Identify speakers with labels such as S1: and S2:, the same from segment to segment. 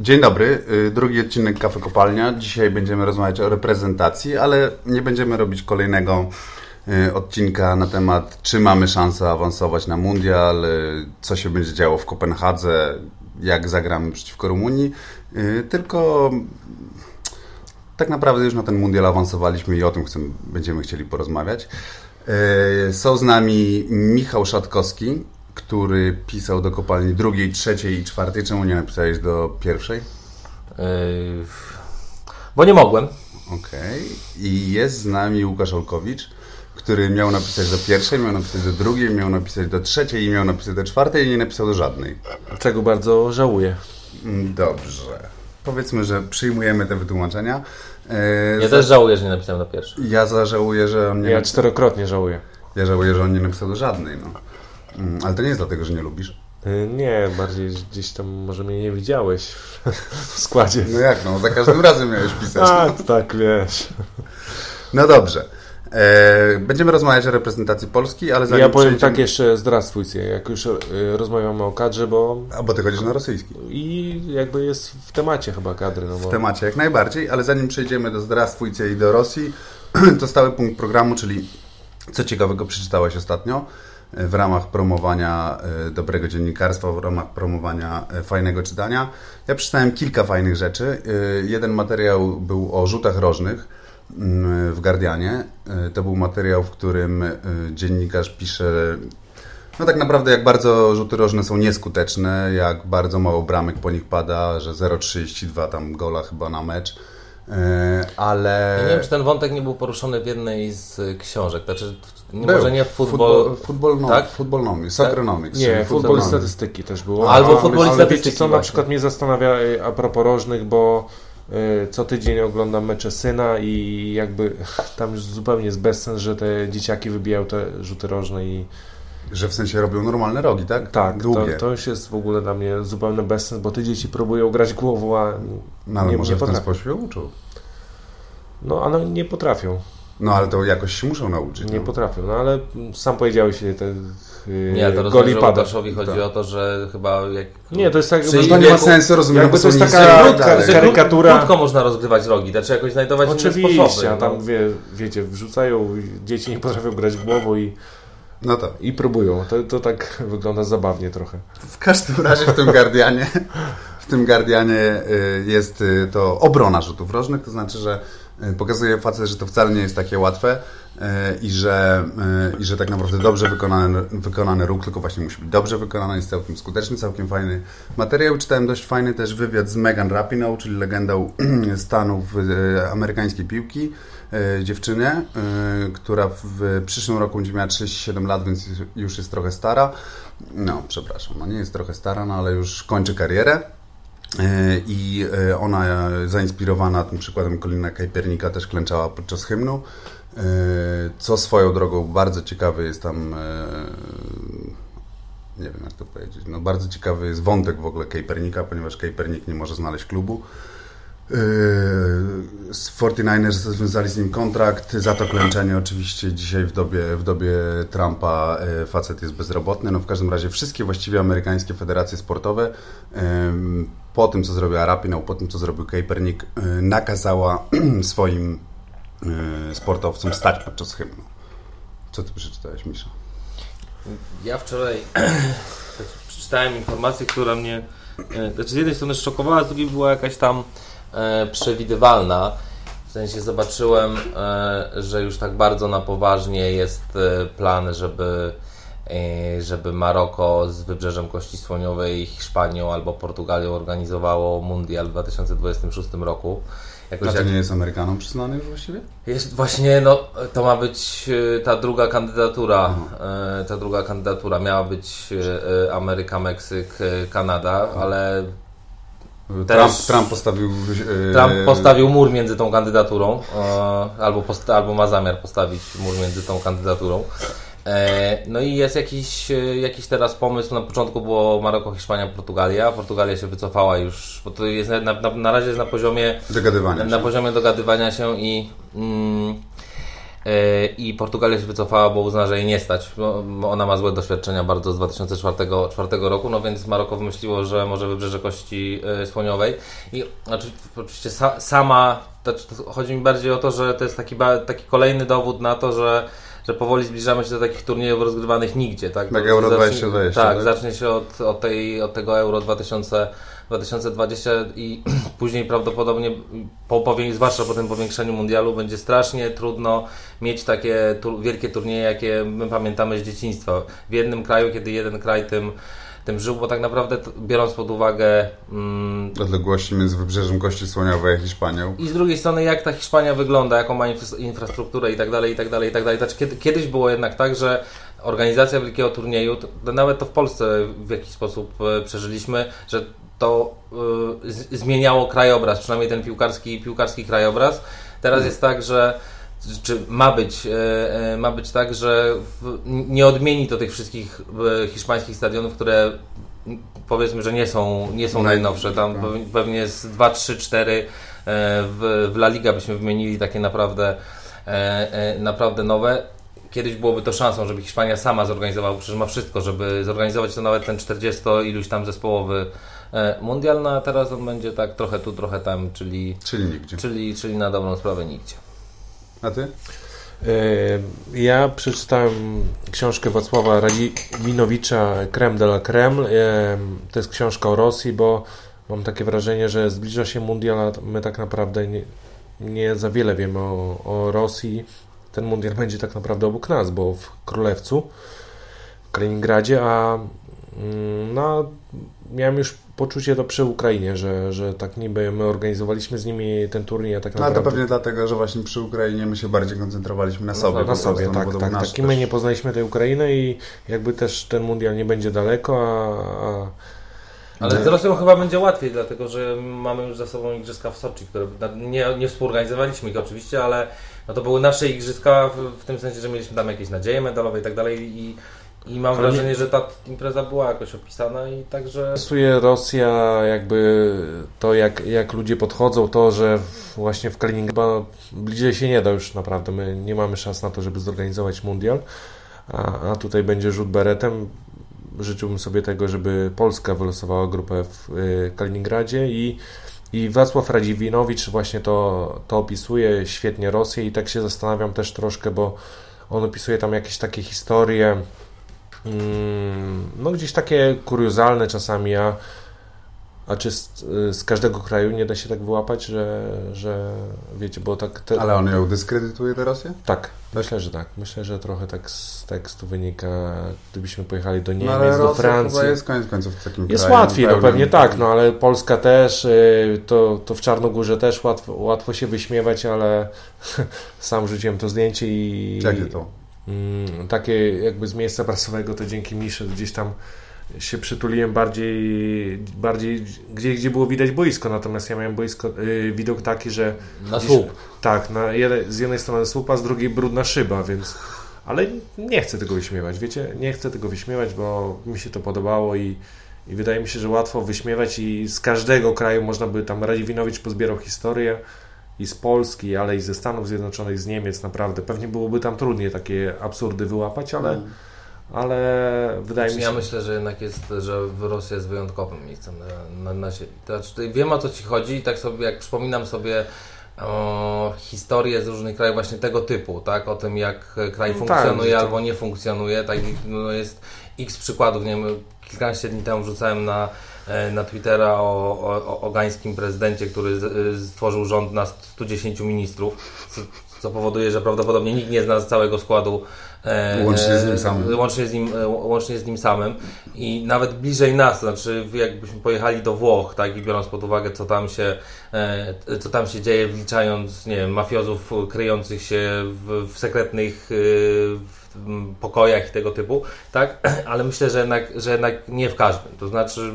S1: Dzień dobry, y, drugi odcinek Kafe Kopalnia. Dzisiaj będziemy rozmawiać o reprezentacji, ale nie będziemy robić kolejnego y, odcinka na temat, czy mamy szansę awansować na mundial, y, co się będzie działo w Kopenhadze, jak zagramy przeciwko Rumunii, tylko tak naprawdę już na ten mundial awansowaliśmy i o tym chcemy, będziemy chcieli porozmawiać. Są z nami Michał Szatkowski, który pisał do kopalni drugiej, trzeciej i czwartej. Czemu nie napisałeś do pierwszej? Yy,
S2: bo nie mogłem.
S1: Okej. Okay. I jest z nami Łukasz Olkowicz, który miał napisać do pierwszej, miał napisać do drugiej, miał napisać do trzeciej i miał napisać do czwartej i nie napisał do żadnej.
S2: Czego bardzo żałuję.
S1: Mm, dobrze. Powiedzmy, że przyjmujemy te wytłumaczenia.
S2: Yy, ja za... też żałuję, że nie napisałem do pierwszej.
S1: Ja zażałuję, że on nie...
S2: Ja czterokrotnie żałuję.
S1: Ja żałuję, że on nie napisał do żadnej, no. Mm, ale to nie jest dlatego, że nie lubisz?
S2: Y, nie, bardziej gdzieś tam może mnie nie widziałeś w składzie.
S1: No jak no, za każdym razem miałeś pisać.
S2: A, tak, wiesz.
S1: No dobrze. E, będziemy rozmawiać o reprezentacji Polski, ale zanim
S2: Ja powiem przejdziemy... tak jeszcze zdrastwujcie, jak już e, rozmawiamy o kadrze, bo...
S1: A bo ty chodzisz na rosyjski.
S2: I jakby jest w temacie chyba kadry. No
S1: bo... W temacie jak najbardziej, ale zanim przejdziemy do zdrastwujcie i do Rosji, to stały punkt programu, czyli co ciekawego przeczytałeś ostatnio w ramach promowania e, dobrego dziennikarstwa, w ramach promowania e, fajnego czytania. Ja przeczytałem kilka fajnych rzeczy. E, jeden materiał był o rzutach rożnych mm, w Guardianie. To był materiał, w którym dziennikarz pisze no tak naprawdę jak bardzo rzuty rożne są nieskuteczne, jak bardzo mało bramek po nich pada, że 0,32 tam gola chyba na mecz. Ale...
S2: Ja nie wiem, czy ten wątek nie był poruszony w jednej z książek. Znaczy, nie, może nie futbol...
S1: Futbol, no, tak? futbolnomics, soccernomics.
S2: Nie, futbol i statystyki też było. Albo futbol i statystyki. Wiecie co, na przykład mnie zastanawia y, a propos rożnych, bo y, co tydzień oglądam mecze syna i jakby tam już zupełnie jest bezsens, że te dzieciaki wybijają te rzuty rożne i
S1: że w sensie robią normalne rogi, tak?
S2: Tak, Długie. To, to już jest w ogóle dla mnie zupełny bezsens, bo te dzieci próbują grać głową, a
S1: no, ale nie, może nie w ten sposób uczą.
S2: No, ale nie potrafią.
S1: No ale to jakoś się muszą nauczyć.
S2: Nie no. potrafią, no ale sam powiedziałeś te
S3: yy, Nie, to goli pada. Łukaszowi chodzi tak. o to, że chyba jak...
S2: Nie, to jest tak...
S1: Że to nie ma sensu, rozumiem,
S2: jakby to jest taka krótka, karykatura...
S3: Krótko można rozgrywać rogi, to trzeba jakoś znajdować
S2: Oczywiście,
S3: inne sposoby.
S2: a tam no. wie, wiecie, wrzucają, dzieci nie potrafią grać w głową i...
S1: No to.
S2: I próbują. To, to tak wygląda zabawnie trochę.
S1: W każdym razie w tym Guardianie w tym Guardianie y, jest y, to obrona rzutów rożnych, to znaczy, że y, pokazuje facet, że to wcale nie jest takie łatwe i że, i że tak naprawdę dobrze wykonany, wykonany ruch, tylko właśnie musi być dobrze wykonany, jest całkiem skuteczny, całkiem fajny materiał. Czytałem dość fajny też wywiad z Megan Rapinoe, czyli legendą Stanów amerykańskiej piłki, dziewczynę, która w przyszłym roku będzie miała 37 lat, więc już jest trochę stara. No, przepraszam, no nie jest trochę stara, no ale już kończy karierę. E, I e, ona, zainspirowana tym przykładem Kolina Kajpernika, też klęczała podczas hymnu. E, co swoją drogą bardzo ciekawy jest tam, nie wiem jak to powiedzieć, no bardzo ciekawy jest wątek w ogóle Kajpernika, ponieważ Kajpernik nie może znaleźć klubu. Z 49ers związali z nim kontrakt, za to klęczenie oczywiście dzisiaj w dobie, w dobie Trumpa facet jest bezrobotny. No w każdym razie wszystkie właściwie amerykańskie federacje sportowe po tym, co zrobił Arapinał, po tym, co zrobił Kaepernick, y, nakazała swoim y, sportowcom stać podczas hymnu. Co ty przeczytałeś, Misza?
S3: Ja wczoraj przeczytałem informację, która mnie e, znaczy z jednej strony szokowała, z drugiej była jakaś tam przewidywalna. W sensie zobaczyłem, że już tak bardzo na poważnie jest plan, żeby żeby Maroko z Wybrzeżem Kości Słoniowej, Hiszpanią albo Portugalią organizowało Mundial w 2026 roku.
S1: Jakoś A to jak... nie jest Amerykanom przyznany już właściwie?
S3: Jest właśnie, no to ma być e, ta druga kandydatura. E, ta druga kandydatura miała być Ameryka, Meksyk, Kanada, ale
S1: Trump, Trump, postawił.
S3: Trump postawił mur między tą kandydaturą, albo, post, albo ma zamiar postawić mur między tą kandydaturą. E, no i jest jakiś, e, jakiś teraz pomysł, na początku było Maroko, Hiszpania, Portugalia, Portugalia się wycofała już, bo to jest na, na, na razie jest na poziomie
S1: dogadywania
S3: na, na poziomie dogadywania się i mm, e, i Portugalia się wycofała, bo uzna, że jej nie stać. Bo ona ma złe doświadczenia bardzo z 2004 2004 roku, no więc Maroko wymyśliło, że może wybrzeże Kości Słoniowej. I oczywiście sama, to, to chodzi mi bardziej o to, że to jest taki, taki kolejny dowód na to, że że powoli zbliżamy się do takich turniejów rozgrywanych nigdzie. Tak,
S1: tak Euro 2020.
S3: Tak, tak, zacznie się od, od, tej, od tego Euro 2000 2020 i później prawdopodobnie, po, zwłaszcza po tym powiększeniu mundialu, będzie strasznie trudno mieć takie wielkie turnieje, jakie my pamiętamy z dzieciństwa. W jednym kraju, kiedy jeden kraj tym tym żył, bo tak naprawdę biorąc pod uwagę
S1: mm, odległości między wybrzeżem Kości Słoniowej a Hiszpanią
S3: i z drugiej strony jak ta Hiszpania wygląda, jaką ma infrastrukturę i tak dalej, i tak dalej, i tak dalej. Znaczy, kiedy, kiedyś było jednak tak, że organizacja wielkiego turnieju, to, nawet to w Polsce w jakiś sposób e, przeżyliśmy, że to y, zmieniało krajobraz, przynajmniej ten piłkarski, piłkarski krajobraz. Teraz hmm. jest tak, że czy ma być, y, ma być tak, że nie odmieni to tych wszystkich y, hiszpańskich stadionów, które powiedzmy, że nie są, nie są najnowsze. Tam tak. pewnie jest 2, 3, 4 w, w La Liga byśmy wymienili takie naprawdę, naprawdę nowe. Kiedyś byłoby to szansą, żeby Hiszpania sama zorganizowała, przecież ma wszystko, żeby zorganizować to nawet ten 40 iluś tam zespołowy E, mundialna, a teraz on będzie tak trochę tu, trochę tam, czyli,
S1: czyli nigdzie.
S3: Czyli, czyli na dobrą sprawę nigdzie.
S1: A ty?
S2: E, ja przeczytałem książkę Wacława Radziminowicza Krem de la Kreml. E, to jest książka o Rosji, bo mam takie wrażenie, że zbliża się mundial, a my tak naprawdę nie, nie za wiele wiemy o, o Rosji. Ten mundial będzie tak naprawdę obok nas, bo w Królewcu, w Kaliningradzie, a mm, no, miałem już poczucie to przy Ukrainie, że, że tak niby my organizowaliśmy z nimi ten turniej, a tak naprawdę...
S1: No, ale to pewnie dlatego, że właśnie przy Ukrainie my się bardziej koncentrowaliśmy na sobie.
S2: No, na sobie, tak, tak, tak. I my nie poznaliśmy tej Ukrainy i jakby też ten mundial nie będzie daleko, a... a...
S3: Ale z Rosją chyba będzie łatwiej, dlatego że mamy już za sobą igrzyska w Soczi, które nie, nie współorganizowaliśmy ich oczywiście, ale no to były nasze igrzyska w, w tym sensie, że mieliśmy tam jakieś nadzieje medalowe i tak dalej i i mam wrażenie, że ta impreza była jakoś opisana i także...
S2: Interesuje Rosja jakby to, jak, jak ludzie podchodzą, to, że właśnie w Kaliningradzie bliżej się nie da już naprawdę. My nie mamy szans na to, żeby zorganizować mundial, a, a tutaj będzie rzut beretem. Życzyłbym sobie tego, żeby Polska wylosowała grupę w y, Kaliningradzie i i Wacław Radziwinowicz właśnie to, to opisuje świetnie Rosję i tak się zastanawiam też troszkę, bo on opisuje tam jakieś takie historie no gdzieś takie kuriozalne czasami, a, a czy z, z, każdego kraju nie da się tak wyłapać, że, że wiecie, bo tak...
S1: Te... Ale on ją dyskredytuje tę Rosję?
S2: Tak, myślę, że tak. Myślę, że trochę tak z tekstu wynika, gdybyśmy pojechali do Niemiec, no, do Francji.
S1: Chyba jest koniec końców takim
S2: Jest krajem, łatwiej, no pewnie tak, no ale Polska też, y, to, to w Czarnogórze też łatwo, łatwo się wyśmiewać, ale sam rzuciłem to zdjęcie i...
S1: Jakie to?
S2: Mm, takie jakby z miejsca prasowego to dzięki Misze gdzieś tam się przytuliłem bardziej, bardziej gdzie, gdzie było widać boisko, natomiast ja miałem boisko, yy, widok taki, że...
S3: Na gdzieś, słup.
S2: Tak, na z jednej strony słupa, z drugiej brudna szyba, więc... Ale nie chcę tego wyśmiewać, wiecie? Nie chcę tego wyśmiewać, bo mi się to podobało i, i wydaje mi się, że łatwo wyśmiewać i z każdego kraju można by tam Radziwinowicz pozbierał historię, i z Polski, ale i ze Stanów Zjednoczonych, z Niemiec naprawdę. Pewnie byłoby tam trudniej takie absurdy wyłapać, ale, mm. ale wydaje
S3: znaczy,
S2: mi się...
S3: Ja myślę, że jednak jest, że Rosja jest wyjątkowym miejscem na, na, na siebie. Znaczy, wiem o co Ci chodzi i tak sobie, jak przypominam sobie o, historię z różnych krajów właśnie tego typu, tak? O tym, jak kraj no, funkcjonuje tak, albo nie funkcjonuje. Tak, no jest x przykładów, nie wiem, kilkanaście dni temu rzucałem na na Twittera o, o, o gańskim prezydencie, który e, stworzył rząd na 110 ministrów, co, co powoduje, że prawdopodobnie nikt nie zna całego składu
S1: e, Łącznie z nim samym.
S3: Łącznie z nim, łącznie z nim samym. I nawet bliżej nas, znaczy jakbyśmy pojechali do Włoch, tak, i biorąc pod uwagę, co tam się, co tam się dzieje, wliczając, nie wiem, mafiozów kryjących się w, w sekretnych w pokojach i tego typu, tak, ale myślę, że jednak, że jednak nie w każdym. To znaczy,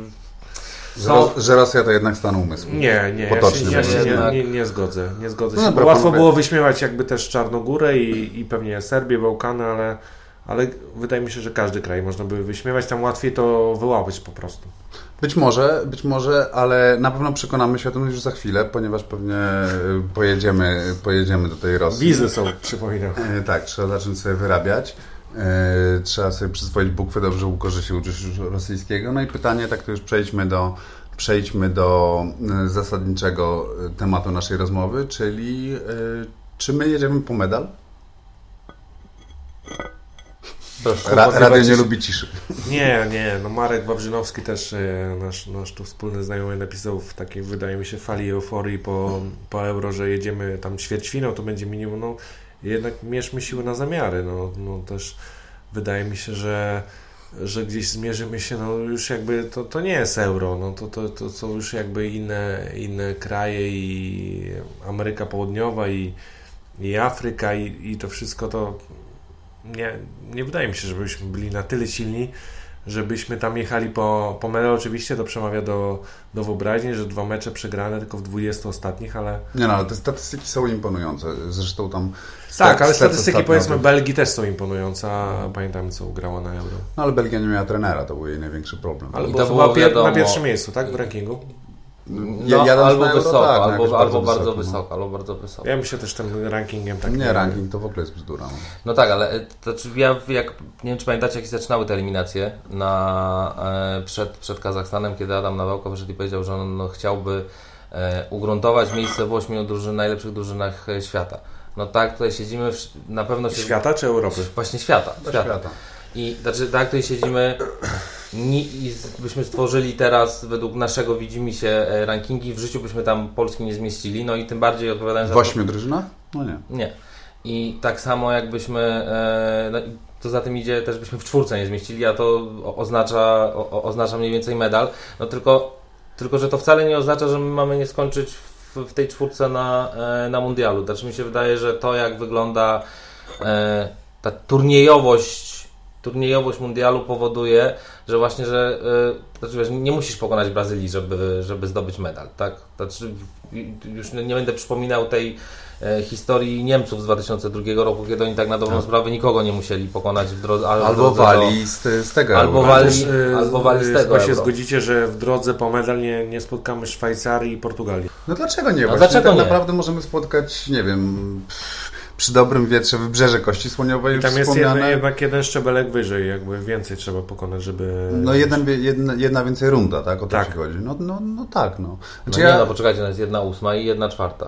S1: są... Że, Rosja to jednak stan umysłu.
S2: Nie, nie, Potocznie ja się, ja się nie, nie, nie, zgodzę. Nie zgodzę no się. No, łatwo było wyśmiewać jakby też Czarnogórę i, i pewnie Serbię, Bałkany, ale, ale wydaje mi się, że każdy kraj można by wyśmiewać, tam łatwiej to wyłapać po prostu.
S1: Być może, być może, ale na pewno przekonamy się o tym już za chwilę, ponieważ pewnie pojedziemy, pojedziemy do tej Rosji.
S2: Wizy są, przypominam.
S1: E, tak, trzeba zacząć sobie wyrabiać. E, trzeba sobie przyswoić bukwę, dobrze ukorze się uczysz rosyjskiego. No i pytanie, tak to już przejdźmy do, przejdźmy do e, zasadniczego tematu naszej rozmowy, czyli czy my jedziemy po medal? Ra, radio nie lubi ciszy.
S2: Nie, nie. No Marek Wawrzynowski też, e, nasz, nasz tu wspólny znajomy napisał w takiej, wydaje mi się, fali euforii po, po euro, że jedziemy tam ćwierćfiną, to będzie minimum, no jednak mierzmy siły na zamiary, no, no też wydaje mi się, że że gdzieś zmierzymy się, no już jakby to, to nie jest euro, no to, to, to są już jakby inne, inne kraje i Ameryka Południowa i, i Afryka i, i to wszystko to nie, nie wydaje mi się, żebyśmy byli na tyle silni, żebyśmy tam jechali po, po medal. Oczywiście to przemawia do, do wyobraźni, że dwa mecze przegrane tylko w 20 ostatnich, ale...
S1: Nie no, ale te statystyki są imponujące. Zresztą tam...
S2: Tak, ale statystyki powiedzmy Belgii też są imponujące, a pamiętamy co grała na Euro.
S1: No ale Belgia nie miała trenera, to był jej największy problem.
S2: Ale to było wiadomo... na pierwszym miejscu, tak, w rankingu?
S3: No, albo wysoko, tak, albo, albo bardzo, bardzo wysoko, wysoko, albo bardzo wysoko.
S2: Ja myślę też tym rankingiem tak.
S1: Nie, ranking to w ogóle jest bzdura. No,
S3: no tak, ale e, to, ja jak, nie wiem czy pamiętacie, jak zaczynały te eliminacje na, e, przed, przed Kazachstanem, kiedy Adam Nawałka wyszedł i powiedział, że on no, chciałby e, ugruntować miejsce w ośmiu drużyn, najlepszych drużynach e, świata. No tak, tutaj siedzimy, w, na pewno się...
S2: Świata czy Europy?
S3: Właśnie świata. świata. świata. I znaczy, tak, tutaj siedzimy i byśmy stworzyli teraz według naszego widzimy się e, rankingi, w życiu byśmy tam Polski nie zmieścili, no i tym bardziej odpowiadając
S1: w za... W ośmiu drużynach? No nie.
S3: Nie. I tak samo jakbyśmy, e, no, to za tym idzie też byśmy w czwórce nie zmieścili, a to oznacza, o, oznacza mniej więcej medal, no tylko, tylko, że to wcale nie oznacza, że my mamy nie skończyć w, w tej czwórce na, e, na mundialu. Znaczy mi się wydaje, że to jak wygląda ta turniejowość turniejowość mundialu powoduje, że właśnie, że yy, znaczy, wiesz, nie musisz pokonać Brazylii, żeby, żeby zdobyć medal, tak? Znaczy, już nie będę przypominał tej e, historii Niemców z 2002 roku, kiedy oni tak na dobrą tak. sprawę nikogo nie musieli pokonać w drodze.
S1: Albo wali z, z, tego
S3: albo wali, albo wali z tego.
S2: Chyba się zgodzicie, że w drodze po medal nie, nie spotkamy Szwajcarii i Portugalii.
S1: No dlaczego nie? No Właśnie dlaczego tak nie? naprawdę możemy spotkać, nie wiem przy dobrym wietrze wybrzeże Kości Słoniowej
S2: I tam jest wspomniane... jednak jeden szczebelek wyżej, jakby więcej trzeba pokonać, żeby...
S1: No jeden, jedna, jedna więcej runda, tak? O to tak. chodzi. No, no, no tak, no.
S3: Znaczy no nie, ja... no poczekajcie, no jest jedna ósma i jedna czwarta.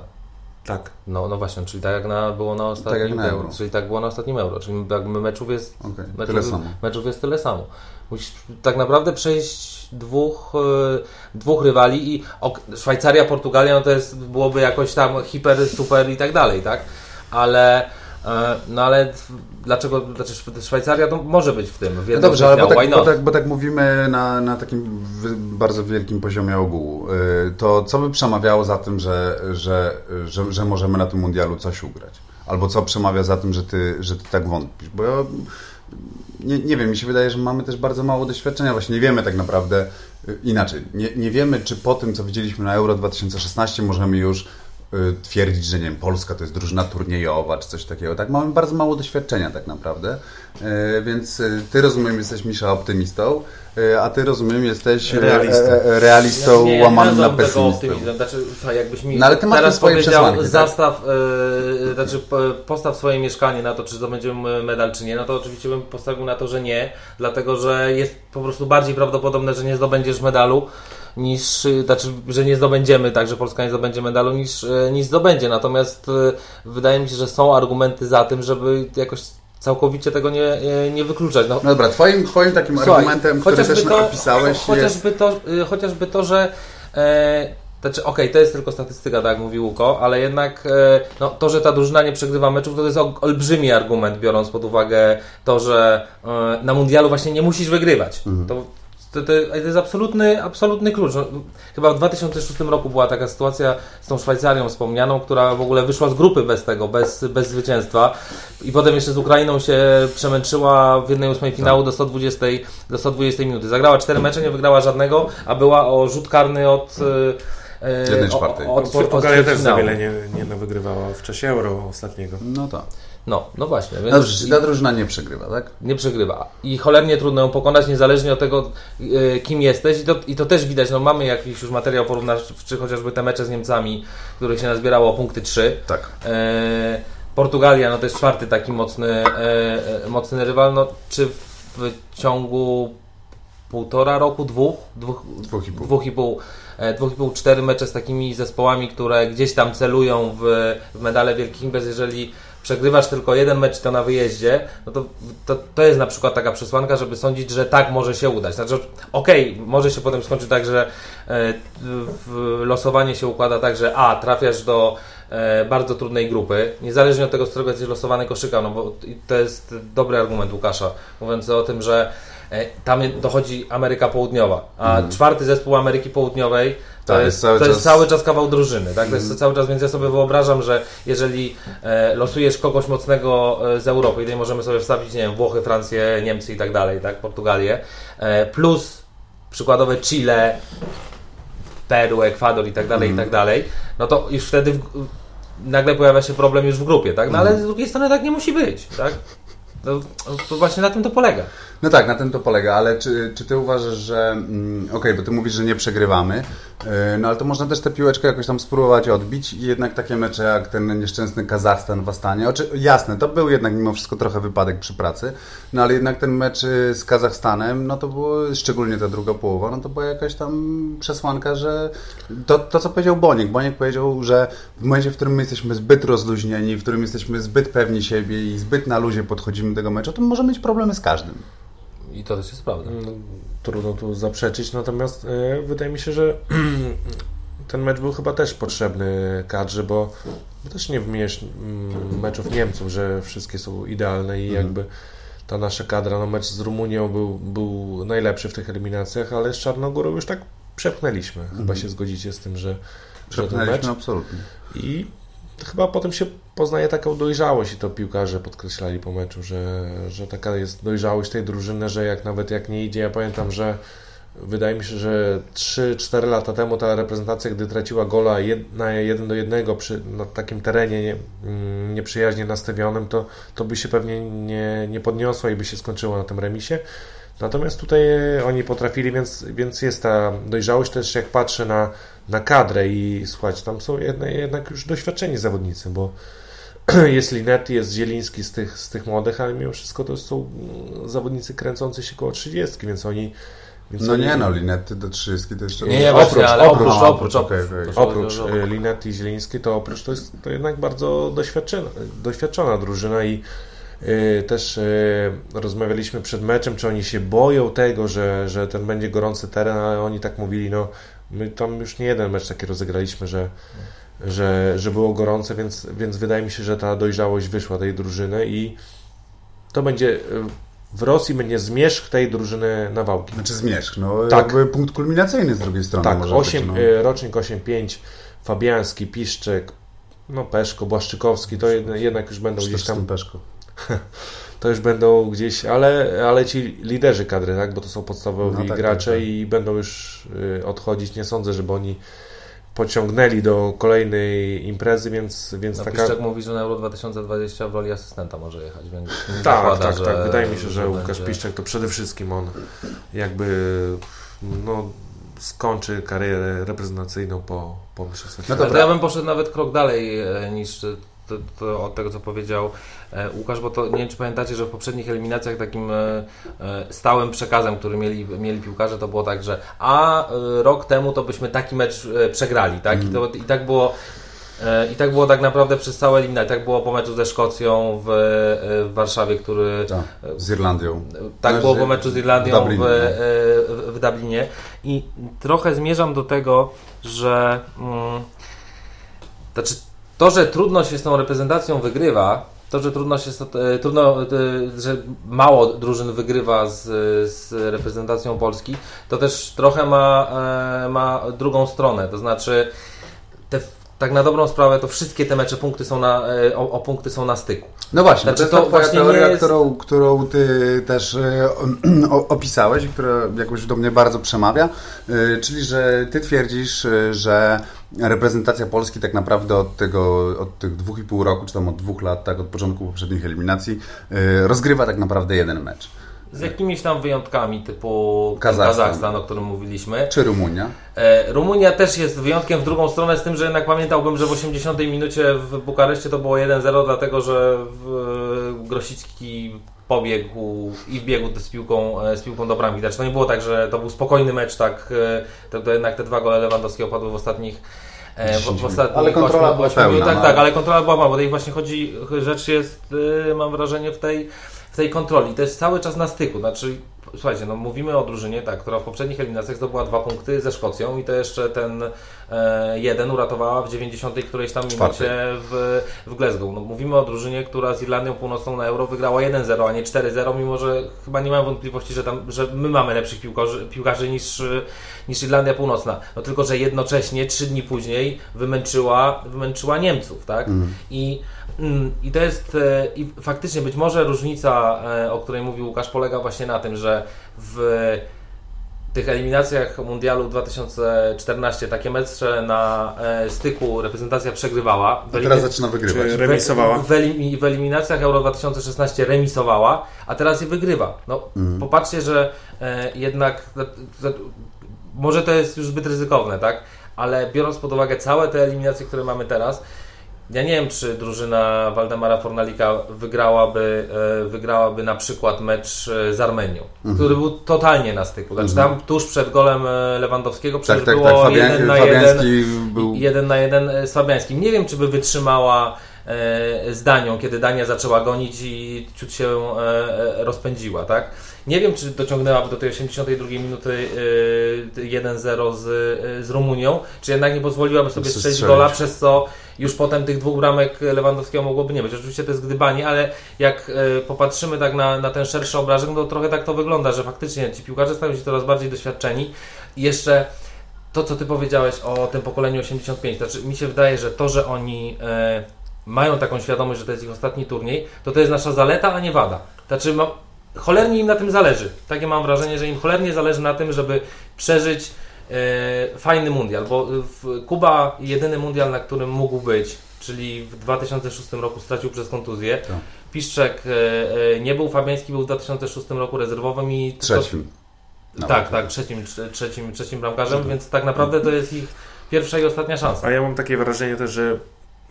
S2: Tak.
S3: No, no właśnie, czyli tak jak na, było na ostatnim tak jak na euro. Czyli tak było na ostatnim euro. Czyli jakby meczów jest
S1: okay, meczów, tyle samo.
S3: Meczów jest tyle samo. Musisz tak naprawdę przejść dwóch, e, dwóch rywali i Szwajcaria, Portugalia, no to jest, byłoby jakoś tam hiper, super i tak dalej, tak? Ale e, no ale dlaczego znaczy Szwajcaria to może być w tym. W
S1: no dobrze, ale bo tak, bo, tak, bo tak mówimy na, na takim bardzo wielkim poziomie ogółu. E, to co by przemawiało za tym, że, że, że, że możemy na tym mundialu coś ugrać? Albo co przemawia za tym, że ty, że ty tak wątpisz? Bo ja nie, nie wiem, mi się wydaje, że mamy też bardzo mało doświadczenia. Właśnie nie wiemy tak naprawdę e, inaczej. Nie, nie wiemy, czy po tym, co widzieliśmy na Euro 2016, możemy już twierdzić, że nie wiem, Polska to jest drużyna turniejowa czy coś takiego. Tak, mamy bardzo mało doświadczenia tak naprawdę. Y, więc y, ty rozumiem, jesteś Misza optymistą, a ty rozumiem, jesteś realistą, realistą
S3: nie,
S1: łamanym na pesymistą.
S3: Znaczy, jakbyś mi no, ale ty masz teraz swoje powiedział, tak? zastaw, yy, znaczy postaw swoje mieszkanie na to, czy zdobędziemy medal, czy nie, no to oczywiście bym postawił na to, że nie, dlatego, że jest po prostu bardziej prawdopodobne, że nie zdobędziesz medalu, niż, y, znaczy, że nie zdobędziemy, tak, że Polska nie zdobędzie medalu, niż, y, niż zdobędzie. Natomiast y, wydaje mi się, że są argumenty za tym, żeby jakoś całkowicie tego nie, nie wykluczać.
S1: No, no dobra, twoim, twoim takim Słuchaj, argumentem, który też to, napisałeś
S3: chociażby
S1: jest...
S3: To, chociażby to, że e, znaczy, okej, okay, to jest tylko statystyka, tak jak mówił Łuko, ale jednak e, no, to, że ta drużyna nie przegrywa meczów, to jest olbrzymi argument, biorąc pod uwagę to, że e, na mundialu właśnie nie musisz wygrywać. Mhm. To to, to, to, jest absolutny, absolutny klucz. No, chyba w 2006 roku była taka sytuacja z tą Szwajcarią wspomnianą, która w ogóle wyszła z grupy bez tego, bez, bez zwycięstwa. I potem jeszcze z Ukrainą się przemęczyła w jednej ósmej finału do 120, do 120 minuty. Zagrała cztery mecze, nie wygrała żadnego, a była o rzut karny od.
S1: Jednej czwartej.
S2: Od, od, Portugalia też za wiele nie, nie wygrywała w czasie Euro ostatniego.
S1: No tak.
S3: No, no właśnie.
S1: Więc Dobrze, ta drużyna nie przegrywa, tak?
S3: Nie przegrywa. I cholernie trudno ją pokonać, niezależnie od tego, yy, kim jesteś. I to, I to też widać. No, mamy jakiś już materiał porównawczy, chociażby te mecze z Niemcami, których się nazbierało punkty 3.
S1: Tak. Yy,
S3: Portugalia, no to jest czwarty taki mocny, yy, mocny rywal. No, czy w ciągu półtora roku, dwóch,
S1: dwóch, dwóch i pół,
S3: dwóch i pół dwóch i pół, cztery mecze z takimi zespołami, które gdzieś tam celują w, w medale wielkich imprez, jeżeli przegrywasz tylko jeden mecz to na wyjeździe, no to, to, to jest na przykład taka przesłanka, żeby sądzić, że tak może się udać. Znaczy, okej, okay, może się potem skończyć tak, że e, losowanie się układa tak, że a, trafiasz do e, bardzo trudnej grupy, niezależnie od tego, z którego jesteś losowany koszyka, no bo to jest dobry argument Łukasza, mówiący o tym, że tam dochodzi Ameryka Południowa, a mm. czwarty zespół Ameryki Południowej to, tak, jest, cały, to czas... jest cały czas kawał drużyny, tak? To jest mm. cały czas, więc ja sobie wyobrażam, że jeżeli e, losujesz kogoś mocnego e, z Europy, i tutaj możemy sobie wstawić, nie wiem, Włochy, Francję, Niemcy i tak dalej, tak? Portugalię, e, plus przykładowe Chile, Peru, Ekwador i tak dalej, mm. i tak mm. dalej, no to już wtedy w, nagle pojawia się problem już w grupie, tak? No ale z drugiej strony tak nie musi być, tak? No, to właśnie na tym to polega.
S1: No tak, na tym to polega, ale czy, czy ty uważasz, że mm, okej, okay, bo ty mówisz, że nie przegrywamy, yy, no ale to można też tę piłeczkę jakoś tam spróbować odbić i jednak takie mecze jak ten nieszczęsny Kazachstan w Astanie, oczy, jasne, to był jednak mimo wszystko trochę wypadek przy pracy, no ale jednak ten mecz y, z Kazachstanem, no to było, szczególnie ta druga połowa, no to była jakaś tam przesłanka, że to, to co powiedział Boniek, Boniek powiedział, że w momencie, w którym my jesteśmy zbyt rozluźnieni, w którym jesteśmy zbyt pewni siebie i zbyt na luzie podchodzimy do tego meczu, to może mieć problemy z każdym.
S3: I to też jest prawda. No,
S2: trudno tu zaprzeczyć, natomiast yy, wydaje mi się, że ten mecz był chyba też potrzebny kadrze, bo, bo też nie wymieniasz mm, meczów Niemców, że wszystkie są idealne i mhm. jakby ta nasza kadra, no mecz z Rumunią był, był najlepszy w tych eliminacjach, ale z Czarnogórą już tak przepchnęliśmy. Chyba mhm. się zgodzicie z tym, że,
S1: że ten mecz. absolutnie.
S2: I chyba potem się poznaje taką dojrzałość i to piłkarze podkreślali po meczu, że, że taka jest dojrzałość tej drużyny, że jak nawet jak nie idzie, ja pamiętam, że wydaje mi się, że 3-4 lata temu ta reprezentacja, gdy traciła gola na 1 do 1 przy na takim terenie nie, mm, nieprzyjaźnie nastawionym, to, to by się pewnie nie, nie podniosła i by się skończyło na tym remisie. Natomiast tutaj oni potrafili, więc, więc jest ta dojrzałość też jak patrzę na, na kadrę i słuchajcie, tam są jednak, jednak już doświadczeni zawodnicy, bo jest Linetti, jest Zieliński z tych, z tych młodych, ale mimo wszystko to są zawodnicy kręcący się koło 30, więc oni
S1: więc no oni... nie no, Linetti do 30 to jeszcze...
S3: Nie, nie, oprócz, właśnie, ale oprócz, oprócz, oprócz,
S2: oprócz, oprócz, oprócz, oprócz Linetti i Zieliński, to oprócz to jest to jednak bardzo doświadczona, doświadczona drużyna i yy, też yy, rozmawialiśmy przed meczem, czy oni się boją tego, że, że ten będzie gorący teren, ale oni tak mówili, no My tam już nie jeden mecz taki rozegraliśmy, że, że, że było gorące, więc, więc wydaje mi się, że ta dojrzałość wyszła tej drużyny i to będzie w Rosji będzie zmierzch tej drużyny na wałki.
S1: Znaczy zmierzch, no tak. jakby punkt kulminacyjny z drugiej strony.
S2: Tak, może 8, być, no. Y, rocznik 8-5, Fabiański, Piszczek, no Peszko, Błaszczykowski, to jednak już będą gdzieś tam...
S1: Peszko.
S2: to już będą gdzieś, ale, ale ci liderzy kadry, tak? bo to są podstawowi no, tak, gracze tak, tak. i będą już y, odchodzić. Nie sądzę, żeby oni pociągnęli do kolejnej imprezy, więc, więc
S3: no,
S2: taka...
S3: Piszczek mówi, że na Euro 2020 w roli asystenta może jechać, więc
S2: tak, zakłada, tak, tak. Wydaje mi się, że, że Łukasz będzie... Piszczek to przede wszystkim on jakby no, skończy karierę reprezentacyjną po, po mistrzostwach
S3: no to Ja bym poszedł nawet krok dalej e, niż to, to od tego, co powiedział e, Łukasz, bo to nie wiem, czy pamiętacie, że w poprzednich eliminacjach takim e, e, stałym przekazem, który mieli, mieli piłkarze, to było tak, że a rok temu to byśmy taki mecz przegrali, tak? Mm. I, to, I tak było i tak było tak naprawdę przez całe eliminacje. Tak było po meczu ze Szkocją w, w Warszawie, który.
S1: Tak, z Irlandią.
S3: Tak było po meczu z Irlandią w Dublinie. W, w, Dublinie. I trochę zmierzam do tego, że. Mm, znaczy, to, że trudno się z tą reprezentacją wygrywa, to, że trudno się, e, trudno, e, że mało drużyn wygrywa z, z reprezentacją Polski, to też trochę ma, e, ma drugą stronę. To znaczy, te, tak na dobrą sprawę to wszystkie te mecze punkty są na, e, o, o punkty są na styku.
S1: No właśnie, znaczy, to, to właśnie teoria, jest... którą, którą ty też e, opisałeś i która jakoś do mnie bardzo przemawia, e, czyli że ty twierdzisz, że reprezentacja Polski tak naprawdę od tego, od tych dwóch i pół roku, czy tam od dwóch lat, tak od początku poprzednich eliminacji, rozgrywa tak naprawdę jeden mecz.
S3: Z jakimiś tam wyjątkami typu Kazachstan, Kazachstan o którym mówiliśmy.
S1: Czy Rumunia?
S3: E, Rumunia też jest wyjątkiem w drugą stronę, z tym, że jednak pamiętałbym, że w 80 minucie w Bukareszcie to było 1-0, dlatego że Grosicki pobiegł i wbiegł z piłką, e, z piłką do bramki. Znaczy to nie było tak, że to był spokojny mecz, tak, e, to, to jednak te dwa gole Lewandowskiego padły w ostatnich w, w ostatnich
S1: ale kontrola 8, była 8 pełna,
S3: Tak, no. tak, ale kontrola była mała, bo tutaj właśnie chodzi, rzecz jest, mam wrażenie, w tej w tej kontroli. To jest cały czas na styku. Znaczy, słuchajcie, no mówimy o drużynie, tak, która w poprzednich eliminacjach zdobyła dwa punkty ze Szkocją i to jeszcze ten e, jeden uratowała w 90. którejś tam minucie w, w Glasgow. No, mówimy o drużynie, która z Irlandią Północną na Euro wygrała 1-0, a nie 4-0, mimo że chyba nie mam wątpliwości, że, tam, że my mamy lepszych piłkarzy, piłkarzy niż, niż Irlandia Północna. No tylko, że jednocześnie trzy dni później wymęczyła, wymęczyła Niemców, tak? Mm. I I to jest e, i faktycznie być może różnica, e, o której mówił Łukasz, polega właśnie na tym, że w tych eliminacjach Mundialu 2014 takie mecze na e, styku reprezentacja przegrywała.
S1: A teraz zaczyna wygrywać.
S2: remisowała.
S3: W, w, w, eliminacjach Euro 2016 remisowała, a teraz je wygrywa. No, mm. Popatrzcie, że jednak może to jest już zbyt ryzykowne, tak? Ale biorąc pod uwagę całe te eliminacje, które mamy teraz, ja nie wiem, czy drużyna Waldemara Fornalika wygrałaby, e, wygrałaby na przykład mecz e, z Armenią, mhm. który był totalnie na styku. Znaczy mhm. tam tuż przed golem e, Lewandowskiego tak, przecież tak, tak, było tak. Jeden, na jeden, był... jeden na jeden z Fabiańskim. Nie wiem, czy by wytrzymała z Danią, kiedy Dania zaczęła gonić i ciut się rozpędziła, tak? Nie wiem, czy dociągnęłaby do tej 82 minuty 1-0 z, z Rumunią, czy jednak nie pozwoliłaby sobie strzelić gola, przez co już potem tych dwóch bramek Lewandowskiego mogłoby nie być. Oczywiście to jest gdybanie, ale jak e, popatrzymy tak na, na ten szerszy obrazek, no to trochę tak to wygląda, że faktycznie ci piłkarze stają się coraz bardziej doświadczeni i jeszcze to, co ty powiedziałeś o tym pokoleniu 85, znaczy mi się wydaje, że to, że oni e, mają taką świadomość, że to jest ich ostatni turniej, to to jest nasza zaleta, a nie wada. Znaczy, ma, cholernie im na tym zależy. Takie mam wrażenie, że im cholernie zależy na tym, żeby przeżyć E, fajny mundial, bo Kuba jedyny mundial, na którym mógł być, czyli w 2006 roku stracił przez kontuzję. To. Piszczek e, e, nie był, Fabiański był w 2006 roku rezerwowym i...
S1: Trzecim.
S3: To, tak, tak, trzecim, trzecim, trzecim bramkarzem, więc tak naprawdę to jest ich pierwsza i ostatnia szansa.
S2: A ja mam takie wrażenie też, że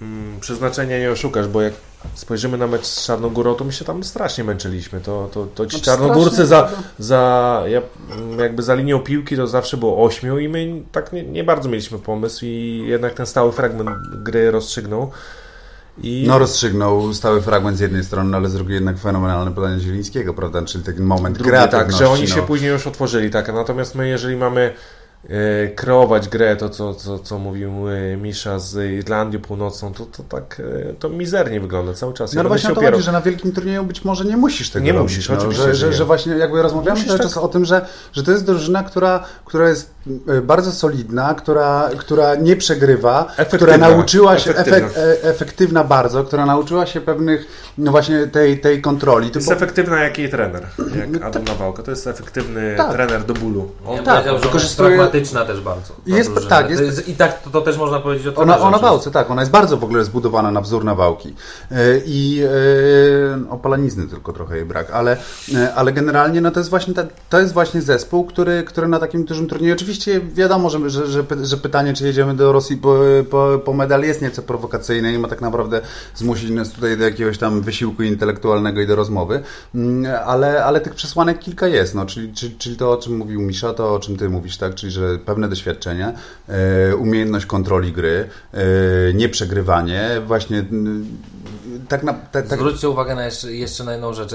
S2: mm, przeznaczenia nie oszukasz, bo jak spojrzymy na mecz z Czarnogórą, to my się tam strasznie męczyliśmy. To, to, to ci no, Czarnogórcy za, za, jakby za linią piłki to zawsze było ośmiu i my tak nie, nie bardzo mieliśmy pomysł i jednak ten stały fragment gry rozstrzygnął.
S1: I... No rozstrzygnął stały fragment z jednej strony, ale z drugiej jednak fenomenalne podanie Zielińskiego, prawda? Czyli taki moment Drugi,
S2: Tak, że oni no. się później już otworzyli, tak. Natomiast my, jeżeli mamy kreować grę, to co, co, co mówił e, Misza z Irlandią Północną, to, to tak e, to mizernie wygląda cały czas.
S1: No ale właśnie o to chodzi, że na wielkim turnieju być może nie musisz tego
S2: nie
S1: robić.
S2: Musisz,
S1: no,
S2: oczywiście,
S1: że, że, że, właśnie jakby rozmawiamy cały tak. czas o tym, że, że to jest drużyna, która, która jest bardzo solidna, która, która nie przegrywa, efektywna, która nauczyła się, efektywna. Efek, efektywna bardzo, która nauczyła się pewnych, no właśnie tej, tej kontroli.
S2: To jest efektywna jak jej trener, jak no Adam Nawałka. To jest efektywny tak. trener do bólu.
S3: On tak, wykorzystuje pragmatyczna też bardzo.
S1: Jest, tak, jest,
S3: I tak to, to, też można powiedzieć o
S1: Ona, ona wałce, tak. Ona jest bardzo w ogóle zbudowana na wzór nawałki. E, I e, opalanizny tylko trochę jej brak, ale, e, ale generalnie no to jest właśnie ta, to jest właśnie zespół, który, który na takim dużym turnieju, oczywiście wiadomo, że, że, że, że pytanie, czy jedziemy do Rosji po, po, po medal jest nieco prowokacyjne i ma tak naprawdę zmusić nas tutaj do jakiegoś tam wysiłku intelektualnego i do rozmowy, mm, ale, ale tych przesłanek kilka jest, no, czyli, czyli, czyli to, o czym mówił Misza, to o czym ty mówisz, tak, czyli że pewne doświadczenie, umiejętność kontroli gry, e, nieprzegrywanie, właśnie tak na... Tak,
S3: tak... Zwróćcie uwagę na jeszcze, jeszcze na jedną rzecz.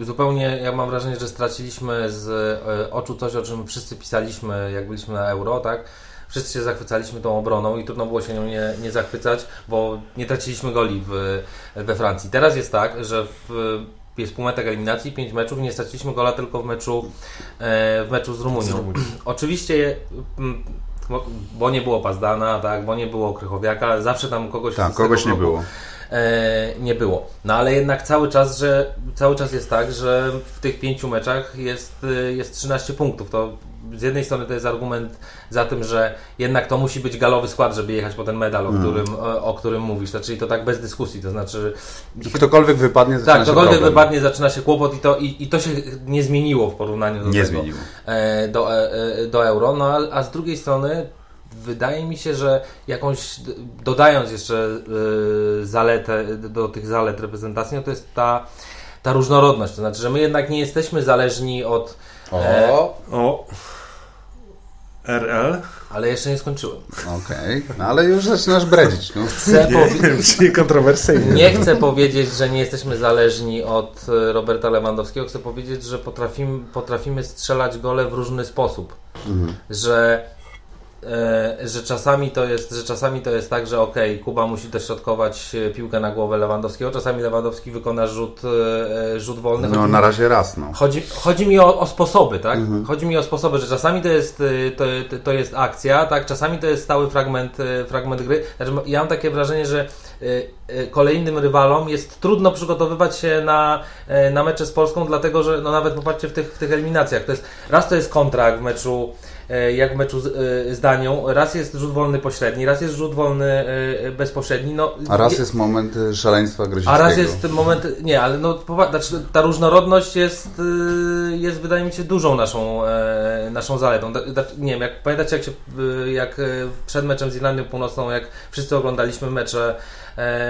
S3: Zupełnie, ja mam wrażenie, że straciliśmy z e, oczu coś, o czym wszyscy pisaliśmy, jak byliśmy na Euro, tak? Wszyscy się zachwycaliśmy tą obroną i trudno było się nią nie, nie zachwycać, bo nie traciliśmy goli w, we Francji. Teraz jest tak, że w jest półmetek eliminacji, pięć meczów, nie straciliśmy gola tylko w meczu, e, w meczu z Rumunią. Z Rumunią. Oczywiście bo nie było Pazdana, tak, bo nie było Krychowiaka, zawsze tam kogoś
S1: Tak, kogoś nie było.
S3: E, nie było. No ale jednak cały czas, że cały czas jest tak, że w tych pięciu meczach jest, e, jest 13 punktów. To z jednej strony to jest argument za tym, że jednak to musi być galowy skład, żeby jechać po ten medal, o, mm. którym, o, o którym mówisz. Znaczy to tak bez dyskusji, to znaczy...
S1: Ktokolwiek wypadnie, zaczyna
S3: tak,
S1: się
S3: ktokolwiek
S1: problem.
S3: wypadnie, zaczyna się kłopot i to, i, i to się nie zmieniło w porównaniu do
S1: nie
S3: tego,
S1: zmieniło.
S3: E, do, e, do euro. No a, a z drugiej strony wydaje mi się, że jakąś, dodając jeszcze zaletę do tych zalet reprezentacji, no to jest ta, ta różnorodność. To znaczy, że my jednak nie jesteśmy zależni od.
S2: O, e, o. RL.
S3: Ale jeszcze nie skończyłem.
S1: Okej, okay. no ale już zaczynasz bredzić. No.
S2: Chcę nie, kontrowersyjnie.
S3: Nie chcę powiedzieć, że nie jesteśmy zależni od e, Roberta Lewandowskiego. Chcę powiedzieć, że potrafimy, potrafimy strzelać gole w różny sposób. Mhm. Że że czasami to jest, że czasami to jest tak, że ok, Kuba musi dośrodkować e, piłkę na głowę Lewandowskiego, czasami Lewandowski wykona rzut, e, rzut wolny.
S1: Chodzi no na razie raz. No.
S3: Chodzi, chodzi mi o, o sposoby, tak? Mhm. Chodzi mi o sposoby, że czasami to jest, to, to jest akcja, tak? Czasami to jest stały fragment, fragment gry. Znaczy, ja mam takie wrażenie, że kolejnym rywalom jest trudno przygotowywać się na, na mecze z Polską, dlatego że no nawet popatrzcie w tych, w tych eliminacjach. To jest, raz to jest kontrakt w meczu E, jak w meczu z, e, z Danią. Raz jest rzut wolny pośredni, raz jest rzut wolny e, bezpośredni. No,
S1: a raz jest moment szaleństwa grozickiego.
S3: A raz jest moment, nie, ale no, znaczy, ta różnorodność jest, jest wydaje mi się dużą naszą, naszą zaletą. Nie wiem, jak pamiętacie jak, się, jak przed meczem z Irlandią Północną, jak wszyscy oglądaliśmy mecze,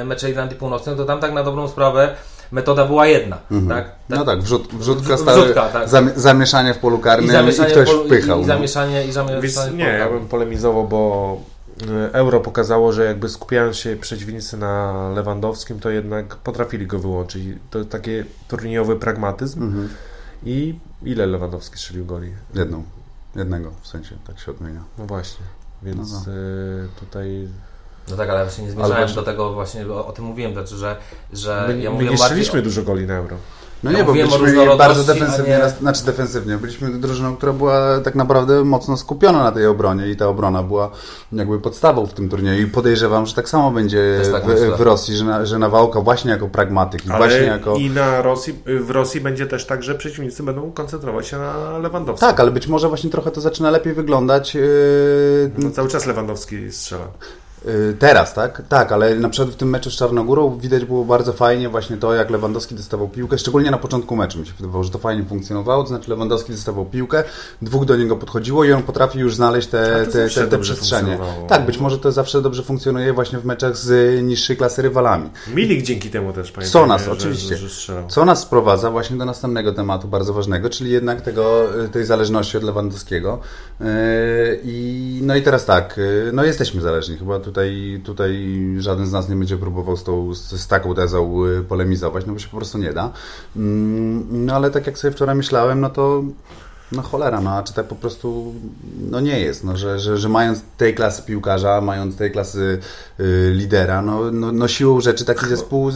S3: mecze Irlandii Północnej, to tam tak na dobrą sprawę metoda była jedna. Mhm. Tak?
S1: tak? No tak, wrzut, wrzutka, stary, wrzutka tak. zamieszanie w polu karnym i, i ktoś polu, wpychał.
S3: I, i zamieszanie, i zamieszanie
S2: Nie, ja bym polemizował, bo e, Euro pokazało, że jakby skupiając się przeciwnicy na Lewandowskim, to jednak potrafili go wyłączyć. To taki turniejowy pragmatyzm. Mhm. I ile Lewandowski strzelił goli?
S1: Jedną. Jednego w sensie, tak się odmienia.
S2: No właśnie. Więc no, no. tutaj
S3: no tak, ale właśnie nie zmierzałem ale do tego właśnie, o, o, tym mówiłem, znaczy, że, że
S2: my, ja my nie strzeliliśmy o... dużo goli na Euro.
S1: No ja nie, bo byliśmy bardzo defensywnie, nie... znaczy defensywnie, byliśmy drużyną, która była tak naprawdę mocno skupiona na tej obronie i ta obrona była jakby podstawą w tym turnieju i podejrzewam, że tak samo będzie tak w, w, Rosji, że, na, że Nawałka właśnie jako pragmatyk
S2: i
S1: Ale właśnie jako...
S2: i na Rosji, w Rosji będzie też tak, że przeciwnicy będą koncentrować się na Lewandowskim.
S1: Tak, ale być może właśnie trochę to zaczyna lepiej wyglądać. Yy...
S2: No cały czas Lewandowski strzela.
S1: Y, teraz, tak? Tak, ale na przykład w tym meczu z Czarnogórą widać było bardzo fajnie właśnie to, jak Lewandowski dostawał piłkę, szczególnie na początku meczu mi się wydawało, że to fajnie funkcjonowało, to znaczy Lewandowski dostawał piłkę, dwóch do niego podchodziło i on potrafi już znaleźć te, te, te, te przestrzenie. Tak, być może to zawsze dobrze funkcjonuje właśnie w meczach z niższej klasy rywalami.
S2: Milik dzięki temu też,
S1: pamiętam. Co nas, oczywiście. Że, że co nas sprowadza właśnie do następnego tematu bardzo ważnego, czyli jednak tego, tej zależności od Lewandowskiego. Yy, I, no i teraz tak, yy, no jesteśmy zależni, chyba tutaj tutaj, żaden z nas nie będzie próbował z, tą, z, taką tezą y, polemizować, no bo się po prostu nie da. Mm, no ale tak jak sobie wczoraj myślałem, no to no cholera, no a czy tak po prostu no nie jest, no, że, że, że mając tej klasy piłkarza, mając tej klasy y, lidera, no, no, no siłą rzeczy taki zespół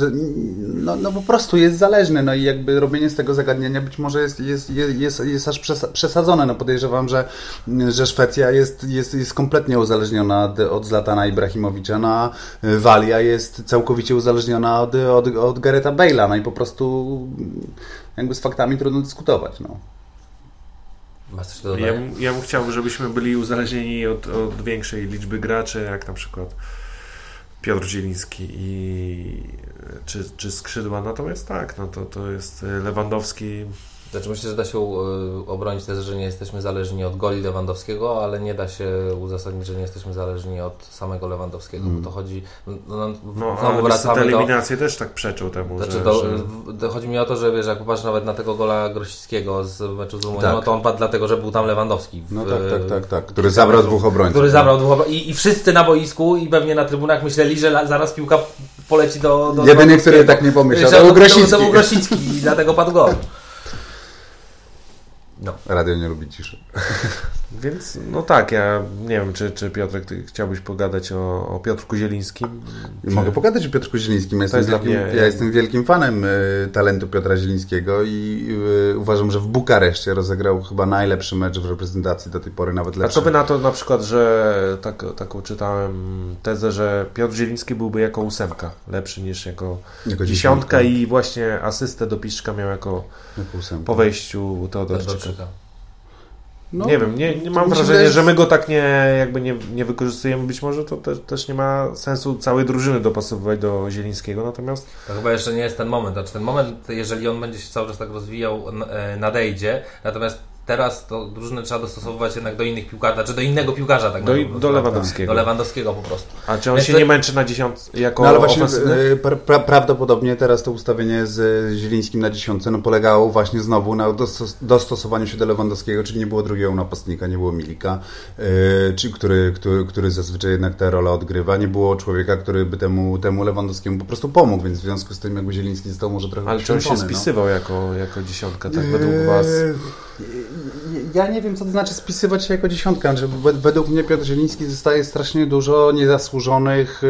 S1: no, no po prostu jest zależny, no i jakby robienie z tego zagadnienia być może jest, jest, jest, jest, jest aż przesadzone, no podejrzewam, że, że Szwecja jest, jest, jest kompletnie uzależniona od, od Zlatana Ibrahimowicza, no a Walia jest całkowicie uzależniona od, od, od Gareta Bale'a, no i po prostu jakby z faktami trudno dyskutować, no.
S3: Masz
S2: ja, ja bym chciał, żebyśmy byli uzależnieni od, od większej liczby graczy, jak na przykład Piotr Zieliński i czy, czy skrzydła. Natomiast tak, no to, to jest Lewandowski
S3: znaczy myślę, że da się e, obronić tezę, że nie jesteśmy zależni od goli Lewandowskiego, ale nie da się uzasadnić, że nie jesteśmy zależni od samego Lewandowskiego, mm. bo to chodzi...
S2: No, no, no ale wracamy te eliminacje do, też tak przeczą temu, znaczy że, to,
S3: że... Chodzi mi o to, że wiesz, jak popatrz nawet na tego gola Grosickiego z meczu z Rumunią, tak. no to on padł dlatego, że był tam Lewandowski.
S1: W, no tak, tak, tak, tak, który zabrał dwóch obrońców.
S3: Który zabrał dwóch obrońców. I, I wszyscy na boisku i pewnie na trybunach myśleli, że zaraz piłka poleci do... do
S1: Jedyny, który tak nie pomyślał, to był Grosicki.
S3: To był Grosicki i dlatego padł gol.
S1: No. Radio nie lubi ciszy.
S2: Więc no tak, ja nie wiem, czy, czy Piotrek, ty chciałbyś pogadać o, o Piotrku Zielińskim?
S1: Czy... Mogę pogadać o Piotrku Zielińskim. Ja, jestem wielkim, mnie, ja jestem wielkim fanem y, talentu Piotra Zielińskiego i y, uważam, że w Bukareszcie rozegrał chyba najlepszy mecz w reprezentacji do tej pory, nawet lepszy.
S2: A co by na to na przykład, że tak, taką czytałem tezę, że Piotr Zieliński byłby jako ósemka, lepszy niż jako, jako dziesiątka i właśnie asystę do Piszczka miał jako, jako po wejściu Teodorczyka. No, nie wiem, nie, nie mam wrażenia, że my go tak nie, jakby nie, nie wykorzystujemy. Być może to też, też nie ma sensu całej drużyny dopasowywać do Zielińskiego, natomiast...
S3: To chyba jeszcze nie jest ten moment. Znaczy ten moment, jeżeli on będzie się cały czas tak rozwijał, e, nadejdzie. Natomiast teraz to drużynę trzeba dostosowywać jednak do innych piłkarzy, znaczy do innego piłkarza tak
S2: do, do Lewandowskiego.
S3: Do Lewandowskiego po prostu.
S2: A czy on Więc się to... nie męczy na dziesiąt jako
S1: no, ale właśnie e, pra, prawdopodobnie teraz to ustawienie z Zielińskim na dziesiątce no, polegało właśnie znowu na dostosowaniu się do Lewandowskiego, czyli nie było drugiego napastnika, nie było Milika, yy, czy, który, który, który zazwyczaj jednak tę rolę odgrywa, nie było człowieka, który by temu, temu Lewandowskiemu po prostu pomógł, więc w związku z tym jakby Zieliński został może trochę
S2: Ale czy on się no. spisywał no. jako, jako dziesiątka, tak według Was?
S1: Ja nie wiem, co to znaczy spisywać się jako dziesiątka. Że według mnie Piotr Zieliński zostaje strasznie dużo niezasłużonych,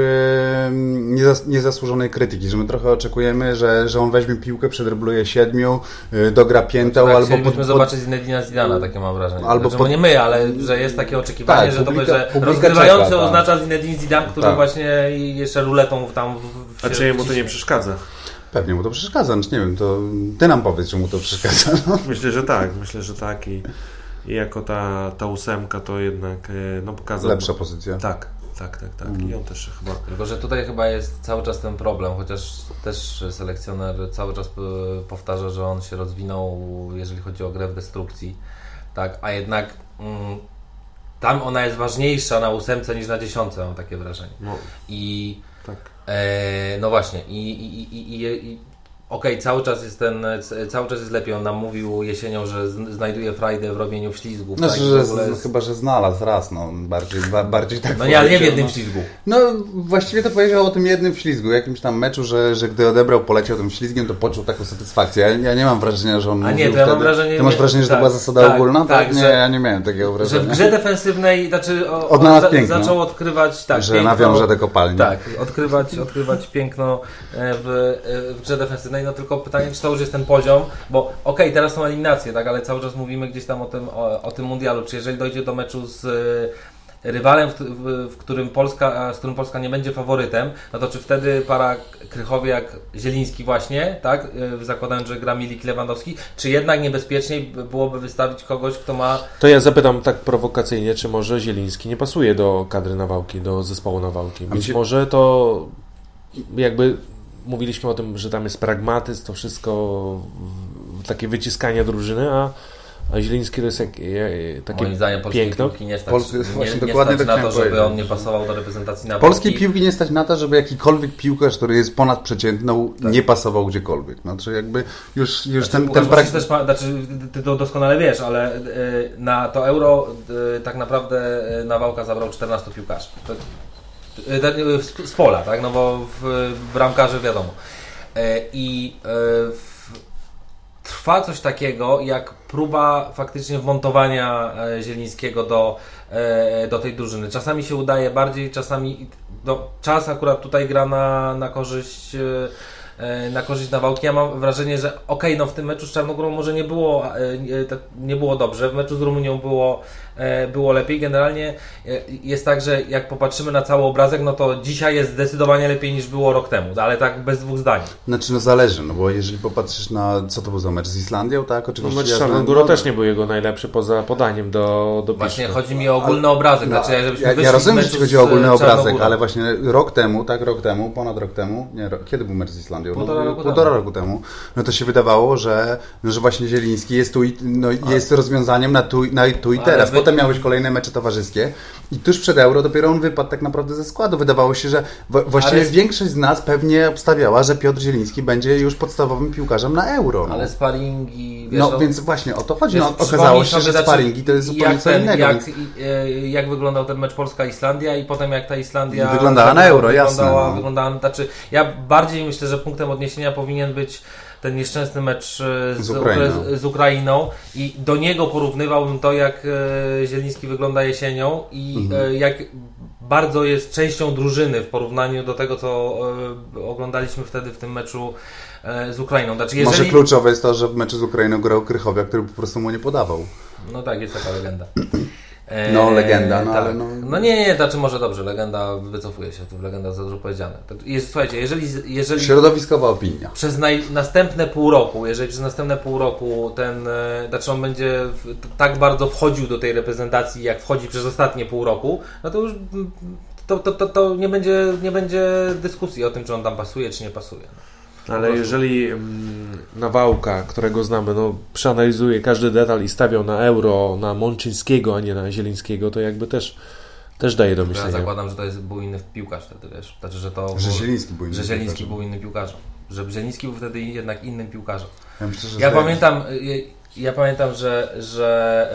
S1: niezasłużonej krytyki, że my trochę oczekujemy, że, że on weźmie piłkę, przedrybluje siedmiu, y, dogra piętą, tak, albo...
S3: Pod, pod... zobaczyć Zinedina Zidana, takie mam wrażenie. Albo znaczy, pod... nie my, ale że jest takie oczekiwanie, tak, że, publika, to, że rozgrywający czeka, tak. oznacza Zinedine Zidane, który tak. właśnie jeszcze ruletą tam...
S2: W, w, A czy jemu to nie przeszkadza?
S1: Pewnie mu to przeszkadza, znaczy nie wiem, to ty nam powiedz, czy mu to przeszkadza. No.
S2: Myślę, że tak, myślę, że tak i, i jako ta, ta ósemka to jednak e, no, pokazał...
S1: Lepsza pozycja.
S2: Tak, tak, tak, tak. Mm. I on też chyba...
S3: Tylko, że tutaj chyba jest cały czas ten problem, chociaż też selekcjoner cały czas powtarza, że on się rozwinął, jeżeli chodzi o grę w destrukcji, tak, a jednak mm, tam ona jest ważniejsza na ósemce niż na dziesiątce, mam takie wrażenie. No. I tak. E, no właśnie, i, i, i, i Okej, okay, cały czas jest ten, cały czas jest lepiej. On nam mówił jesienią, że znajduje frajdę w robieniu ślizgów.
S1: No, tak? że, jest... chyba, że znalazł raz, no bardziej, ba, bardziej tak
S3: No nie, ale nie w jednym no. ślizgu.
S1: No właściwie to powiedział o tym jednym ślizgu, jakimś tam meczu, że, że gdy odebrał, poleciał tym ślizgiem, to poczuł taką satysfakcję. Ja, ja nie mam wrażenia, że on
S3: A nie, to ja
S1: wtedy...
S3: mam wrażenie...
S1: Ty masz wrażenie, że tak, to była zasada tak, ogólna? Tak, tak? nie, ja nie miałem takiego wrażenia.
S3: Że w grze defensywnej, znaczy o, Odnalazł piękno. zaczął odkrywać... Tak,
S1: że piękno, nawiąże te kopalnie.
S3: Tak, odkrywać, odkrywać piękno e, w, e, w grze defensywnej, no tylko pytanie, czy to już jest ten poziom, bo okej, okay, teraz są eliminacje, tak, ale cały czas mówimy gdzieś tam o tym, o, o tym mundialu, czy jeżeli dojdzie do meczu z e, rywalem, w, w, w, którym Polska, z którym Polska nie będzie faworytem, no to czy wtedy para Krychowie jak Zieliński właśnie, tak, e, zakładając, że gra Milik Lewandowski, czy jednak niebezpieczniej byłoby wystawić kogoś, kto ma...
S2: To ja zapytam tak prowokacyjnie, czy może Zieliński nie pasuje do kadry Nawałki, do zespołu Nawałki. Być może to jakby mówiliśmy o tym, że tam jest pragmatyzm, to wszystko takie wyciskanie drużyny, a a Zieliński to jest jak, jak, takie Moim zdaniem piękno.
S3: piłki nie stać, Polscy, nie, nie dokładnie stać tak na to, żeby powiedzieć. on nie pasował do reprezentacji na
S1: Polskiej piłki nie stać na to, żeby jakikolwiek piłkarz, który jest ponadprzeciętną, tak. nie pasował gdziekolwiek. Znaczy jakby już, już znaczy, ten... ten
S3: brak... też, znaczy, ty to doskonale wiesz, ale e, na to euro e, tak naprawdę e, Nawałka zabrał 14 piłkarzy. To, z pola, tak? No bo w, bramkarzy wiadomo. E, I e, trwa coś takiego, jak próba faktycznie wmontowania e, Zielińskiego do, do tej drużyny. Czasami się udaje bardziej, czasami no, czas akurat tutaj gra na, na korzyść na korzyść Nawałki. Ja mam wrażenie, że okej, okay, no w tym meczu z Czarnogórą może nie było, nie było dobrze, w meczu z Rumunią było E, było lepiej. Generalnie e, jest tak, że jak popatrzymy na cały obrazek, no to dzisiaj jest zdecydowanie lepiej niż było rok temu, ale tak bez dwóch zdań.
S1: Znaczy no zależy, no bo jeżeli popatrzysz na, co to był za mecz z Islandią, tak?
S2: Oczywiście. No mecz z Czarnogórą też nie był jego najlepszy poza podaniem do, do
S3: Właśnie chodzi mi o ogólny obrazek. No, znaczy,
S1: ja, ja rozumiem, że chodzi o ogólny obrazek, ale właśnie rok temu, tak, rok temu, ponad rok temu, nie, rok, kiedy był mecz z Islandią?
S3: Półtora, roku,
S1: półtora roku temu. No to się wydawało, że, no, że właśnie Zieliński jest tu i, no, jest rozwiązaniem na tu, na tu i teraz. Potem miałeś kolejne mecze towarzyskie i tuż przed Euro dopiero on wypadł tak naprawdę ze składu. Wydawało się, że właściwie ale... większość z nas pewnie obstawiała, że Piotr Zieliński będzie już podstawowym piłkarzem na Euro.
S3: No. Ale sparingi...
S1: Wiesz, no, więc właśnie o to chodzi. Wiesz, no, okazało się, że sparingi to jest zupełnie co innego.
S3: Jak, więc... E, jak wyglądał ten mecz Polska-Islandia i potem jak ta Islandia...
S1: Wyglądała na Euro, jasne.
S3: No. Wyglądała, znaczy, ja bardziej myślę, że punktem odniesienia powinien być ten nieszczęsny mecz z, z, Ukrainą. z Ukrainą i do niego porównywałbym to, jak Zieliński wygląda jesienią i mhm. jak bardzo jest częścią drużyny w porównaniu do tego, co oglądaliśmy wtedy w tym meczu z Ukrainą.
S1: Znaczy, jeżeli... Może kluczowe jest to, że w meczu z Ukrainą grał Krychowia, który po prostu mu nie podawał.
S3: No tak, jest taka legenda.
S1: No, legenda, no
S3: tak.
S1: ale no...
S3: No nie, nie, znaczy może dobrze, legenda wycofuje się, tu legenda za dużo powiedziane. Jest, słuchajcie, jeżeli... jeżeli
S1: Środowiskowa opinia.
S3: Przez naj, następne pół roku, jeżeli przez następne pół roku ten, e, znaczy on będzie w, tak bardzo wchodził do tej reprezentacji, jak wchodzi przez ostatnie pół roku, no to już to, to, to, to nie, będzie, nie będzie dyskusji o tym, czy on tam pasuje, czy nie pasuje.
S2: Ale jeżeli mm, Nawałka, którego znamy, no, przeanalizuje każdy detal i stawiał na euro, na Mączyńskiego, a nie na Zielińskiego, to jakby też, też daje do myślenia.
S3: Ja zakładam, że to jest, był inny piłkarz wtedy, wiesz. Znaczy, że to
S1: że Zieliński był inny
S3: Że Zieliński był innym piłkarzem. Że Zieliński był wtedy jednak innym piłkarzem. Ja, myślę, ja pamiętam... Ja pamiętam, że, że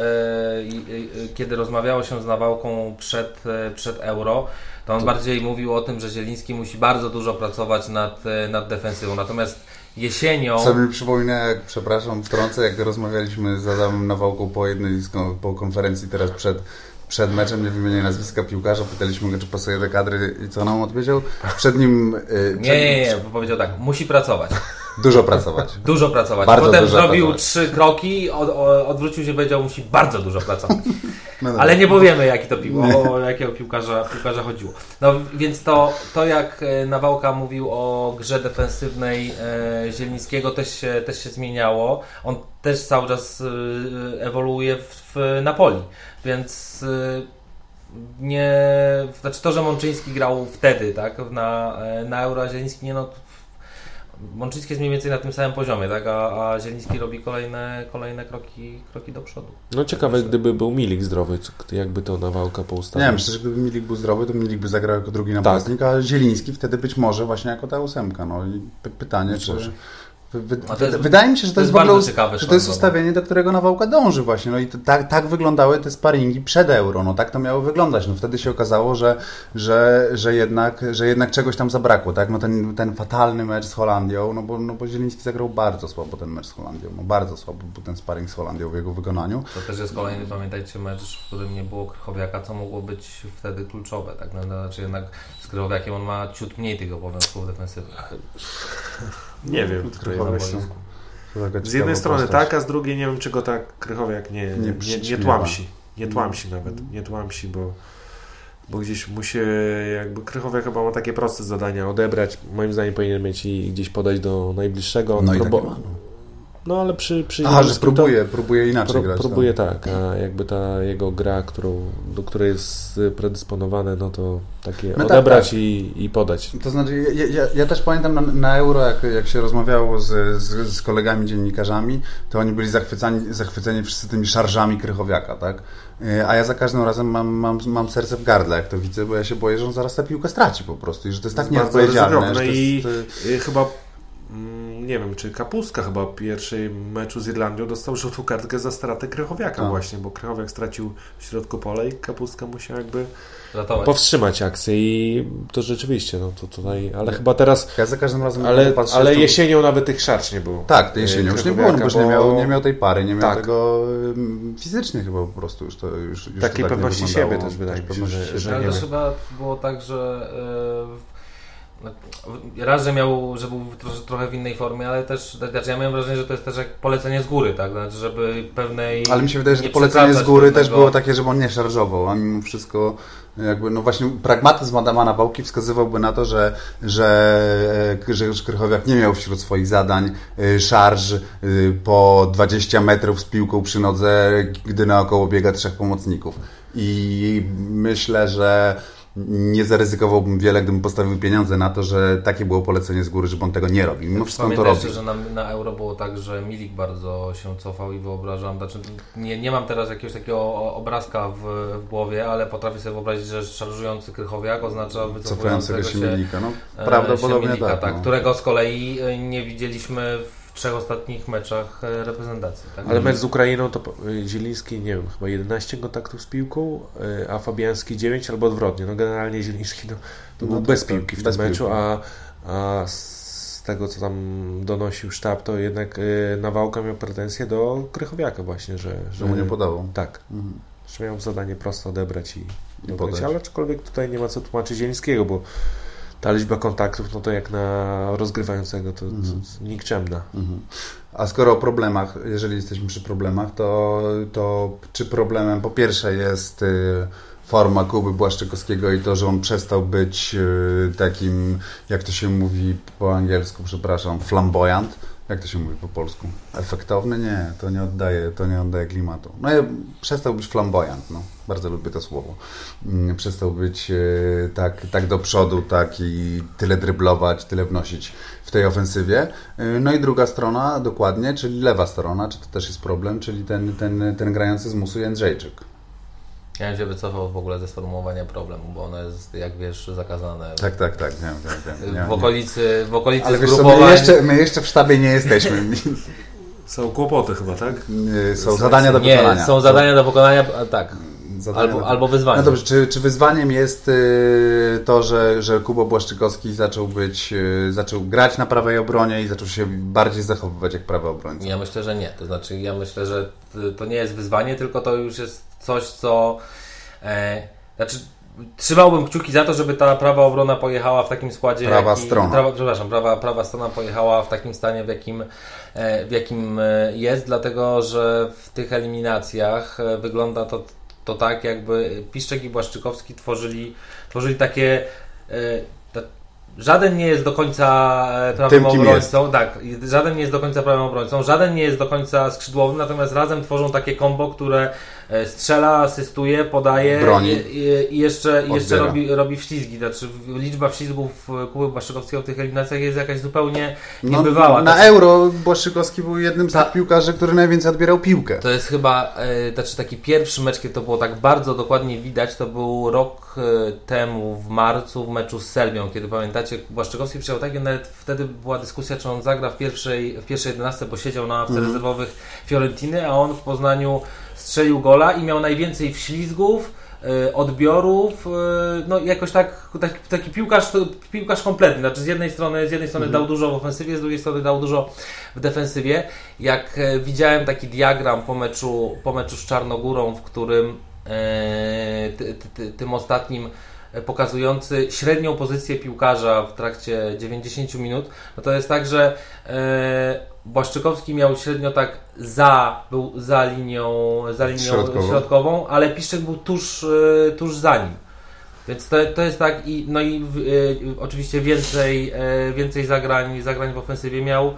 S3: e, kiedy rozmawiało się z Nawałką przed, e, przed euro, to on to... bardziej mówił o tym, że Zieliński musi bardzo dużo pracować nad, nad defensywą. Natomiast jesienią...
S1: Co mi przypomina, jak, przepraszam, wtrącę, jak rozmawialiśmy z Adamem Nawałką po jednej po konferencji teraz przed, przed meczem, nie wymienię nazwiska piłkarza, pytaliśmy go, czy pasuje do kadry i co nam odpowiedział. Przed nim...
S3: Przed nie, nie, nie, powiedział tak, musi pracować.
S1: Dużo pracować.
S3: Dużo pracować. Bardzo Potem zrobił pracować. trzy kroki, od, odwrócił się i powiedział, musi bardzo dużo pracować. No. Ale nie powiemy, jaki to pił, o jakiego piłkarza, piłkarza chodziło. No więc to, to jak e, Nawałka mówił o grze defensywnej e, Zielińskiego też się, też się zmieniało. On też cały czas e, ewoluuje w, w Napoli. Więc nie... Znaczy to, że Mączyński grał wtedy, tak, na, na Euro, a Zieliński nie, no Mączyński jest mniej więcej na tym samym poziomie, tak? a, a Zieliński robi kolejne, kolejne kroki, kroki do przodu.
S2: No ciekawe, gdyby był Milik zdrowy, jakby to Nawałka poustawił.
S1: Nie, myślę, że gdyby Milik był zdrowy, to Milik by zagrał jako drugi napastnik, tak. a Zieliński wtedy być może właśnie jako ta ósemka. No i pytanie, czy... Jest, wydaje mi się, że to, to jest, w ogóle ciekawe, że to jest ustawienie, do którego Nawałka dąży właśnie. No i to, tak, tak wyglądały te sparingi przed euro. No tak to miało wyglądać. No wtedy się okazało, że, że, że, jednak, że jednak czegoś tam zabrakło. Tak? No ten, ten fatalny mecz z Holandią, no bo, no bo Zieliński zagrał bardzo słabo ten mecz z Holandią. No bardzo słabo był ten sparring z Holandią w jego wykonaniu.
S3: To też jest kolejny, pamiętajcie, mecz, w którym nie było Krychowiaka, co mogło być wtedy kluczowe. Tak? No, znaczy jednak z Krychowiakiem on ma ciut mniej tych obowiązków defensywnych.
S2: Nie wiem, Krychowiak. Z jednej strony postać. tak, a z drugiej nie wiem, czego tak Krychowiak nie, nie, nie, nie tłamsi. Nie tłamsi nawet, nie tłamsi, bo, bo gdzieś musi, jakby Krychowiak chyba ma takie proste zadania, odebrać, moim zdaniem powinien mieć i gdzieś podać do najbliższego.
S1: No, i
S2: no ale przy... przy
S1: Aha, że próbuje, to, próbuje inaczej pro, grać.
S2: Próbuje tak. tak, a jakby ta jego gra, którą, do której jest predysponowane, no to takie no tak, odebrać tak, tak. I, i podać.
S1: To znaczy, ja, ja, ja też pamiętam na, na, Euro, jak, jak się rozmawiało z, z, z, kolegami dziennikarzami, to oni byli zachwycani, zachwyceni wszyscy tymi szarżami Krychowiaka, tak? E, a ja za każdym razem mam, mam, mam serce w gardle, jak to widzę, bo ja się boję, że on zaraz tę piłkę straci po prostu i że to jest tak nieodpowiedzialne.
S2: No i jest, chyba Mm, nie wiem, czy Kapustka chyba w pierwszej meczu z Irlandią dostał żółtą kartkę za stratę Krychowiaka A. właśnie, bo Krychowiak stracił w środku pola i Kapustka musiał jakby Ratować. powstrzymać akcję i to rzeczywiście, no to tutaj, ale chyba teraz...
S1: Ja za każdym razem
S2: ale, patrzę, ale jesienią nawet tych szarż nie było.
S1: Tak, jesienią już nie było, no bo już nie miał, nie miał tej pary, nie miał tak. tego fizycznie chyba po prostu już to już, już
S2: Takiej
S1: to tak
S2: pewności siebie też wydaje mi się, że, że
S3: ale nie chyba było tak, że yy raz, że miał, że był trochę w innej formie, ale też, znaczy ja miałem wrażenie, że to jest też jak polecenie z góry, tak, znaczy, żeby pewnej...
S1: Ale mi się wydaje, że to polecenie z góry pewnego... też było takie, żeby on nie szarżował, a mimo wszystko jakby, no właśnie pragmatyzm Adama Nawałki wskazywałby na to, że, że Grzegorz Krychowiak nie miał wśród swoich zadań y, szarż y, po 20 metrów z piłką przy nodze, gdy naokoło biega trzech pomocników. I myślę, że nie zaryzykowałbym wiele, gdybym postawił pieniądze na to, że takie było polecenie z góry, żeby on tego nie robi. Mimo wszystko on to robi.
S3: że na, na Euro było tak, że Milik bardzo się cofał i wyobrażam, znaczy nie, nie mam teraz jakiegoś takiego obrazka w, w głowie, ale potrafię sobie wyobrazić, że szarżujący Krychowiak oznacza wycofującego się, się Milika. No,
S1: e, prawdopodobnie Milika, tak,
S3: tak no. którego z kolei e, nie widzieliśmy w trzech ostatnich meczach e, reprezentacji. Tak?
S2: Ale mecz z Ukrainą to e, Zieliński, nie wiem, chyba 11 kontaktów z piłką, e, a Fabiański 9 albo odwrotnie. No generalnie Zieliński to, to no był bez tak, piłki w tym meczu, a, a tego, co tam donosił sztab, to jednak y, Nawałka miał pretensje do Krychowiaka właśnie, że...
S1: Że mu nie podawał.
S2: Tak. Mhm. Że miał zadanie prosto odebrać i podać. Ale aczkolwiek tutaj nie ma co tłumaczyć Zielińskiego, bo ta liczba kontaktów, no to jak na rozgrywającego, to, mhm. to nikczemna. Mhm.
S1: A skoro o problemach, jeżeli jesteśmy przy problemach, to, to czy problemem po pierwsze jest y, forma Kuby Błaszczykowskiego i to, że on przestał być y, takim, jak to się mówi po angielsku, przepraszam, flamboyant, jak to się mówi po polsku? Efektowny? Nie, to nie oddaje, to nie oddaje klimatu. No ja przestał być flamboyant, no. Bardzo lubię to słowo. Mm, przestał być e, tak, tak do przodu, tak i tyle dryblować, tyle wnosić w tej ofensywie. E, no i druga strona dokładnie, czyli lewa strona, czy to też jest problem, czyli ten, ten, ten grający z musu Jędrzejczyk.
S3: Ja bym się wycofał w ogóle ze sformułowania problemu, bo ono jest, jak wiesz, zakazane.
S1: Tak, tak, tak, wiem, wiem, wiem.
S3: w okolicy, w okolicy
S1: Ale wiesz co, my jeszcze, my jeszcze w sztabie nie jesteśmy.
S2: Są kłopoty chyba, tak?
S1: Są zadania do wykonania.
S3: Nie, są zadania do wykonania, tak. Albo, albo wyzwanie.
S1: No dobrze, czy, czy wyzwaniem jest y, to, że, że Kubo Błaszczykowski zaczął być, y, zaczął grać na prawej obronie i zaczął się bardziej zachowywać jak prawy obrońca?
S3: Ja myślę, że nie. To znaczy, ja myślę, że to nie jest wyzwanie, tylko to już jest coś, co. E, znaczy, trzymałbym kciuki za to, żeby ta prawa obrona pojechała w takim składzie.
S1: Prawa jaki, strona.
S3: Prawa, przepraszam, prawa, prawa strona pojechała w takim stanie, w jakim, e, w jakim e, jest, dlatego że w tych eliminacjach e, wygląda to, to tak, jakby Piszczek i Błaszczykowski tworzyli, tworzyli takie Żaden nie jest do końca e, prawym Tym, obrońcą. Tak, żaden nie jest do końca prawym obrońcą, żaden nie jest do końca skrzydłowym, natomiast razem tworzą takie kombo, które e, strzela, asystuje, podaje
S1: Broni.
S3: I, i, jeszcze, jeszcze robi, robi wślizgi. Znaczy liczba wślizgów Kuby Błaszczykowskiego w tych eliminacjach jest jakaś zupełnie no, niebywała.
S1: Na znaczy, Euro Błaszczykowski był jednym z ta, tych piłkarzy, który najwięcej odbierał piłkę.
S3: To jest chyba e, znaczy taki pierwszy mecz, kiedy to było tak bardzo dokładnie widać, to był rok e, temu w marcu w meczu z Serbią, kiedy pamiętacie Błaszczykowski przyjął tak, nawet wtedy była dyskusja, czy on zagra w pierwszej, w pierwszej 11, bo siedział na ławce mm. rezerwowych Fiorentiny, a on w Poznaniu strzelił gola i miał najwięcej wślizgów, y, odbiorów, y, no jakoś tak, taki, taki piłkarz, piłkarz kompletny, znaczy z jednej strony, z jednej strony mm. dał dużo w ofensywie, z drugiej strony dał dużo w defensywie. Jak e, widziałem taki diagram po meczu, po meczu z Czarnogórą, w którym e, tym ostatnim pokazujący średnią pozycję piłkarza w trakcie 90 minut, no to jest tak, że e, Błaszczykowski miał średnio tak za, był za linią, za linią środkową. środkową, ale Piszczek był tuż, e, tuż za nim. Więc to, to jest tak, i, no i e, oczywiście więcej, e, więcej zagrań, zagrań w ofensywie miał,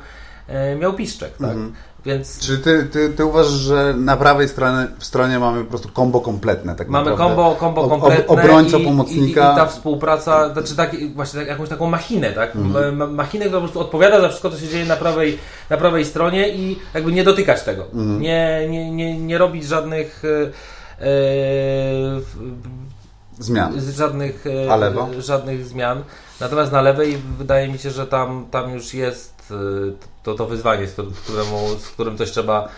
S3: e, miał Piszczek, tak? Mhm.
S1: Więc... Czy ty, ty, ty uważasz, że na prawej stronie, stronie mamy po prostu kombo kompletne? Tak
S3: mamy kombo, kombo kompletne.
S1: obrońca, i, pomocnika.
S3: I, i, ta współpraca, znaczy tak, właśnie tak, jakąś taką machinę, tak? Mhm. Machinę, która po prostu odpowiada za wszystko, co się dzieje na prawej, na prawej stronie i jakby nie dotykać tego. Mhm. Nie, nie, nie, nie robić żadnych. Yy,
S1: zmian.
S3: Żadnych, yy, żadnych zmian. Natomiast na lewej wydaje mi się, że tam, tam już jest Y, to, to wyzwanie, z, któremu, z którym coś trzeba,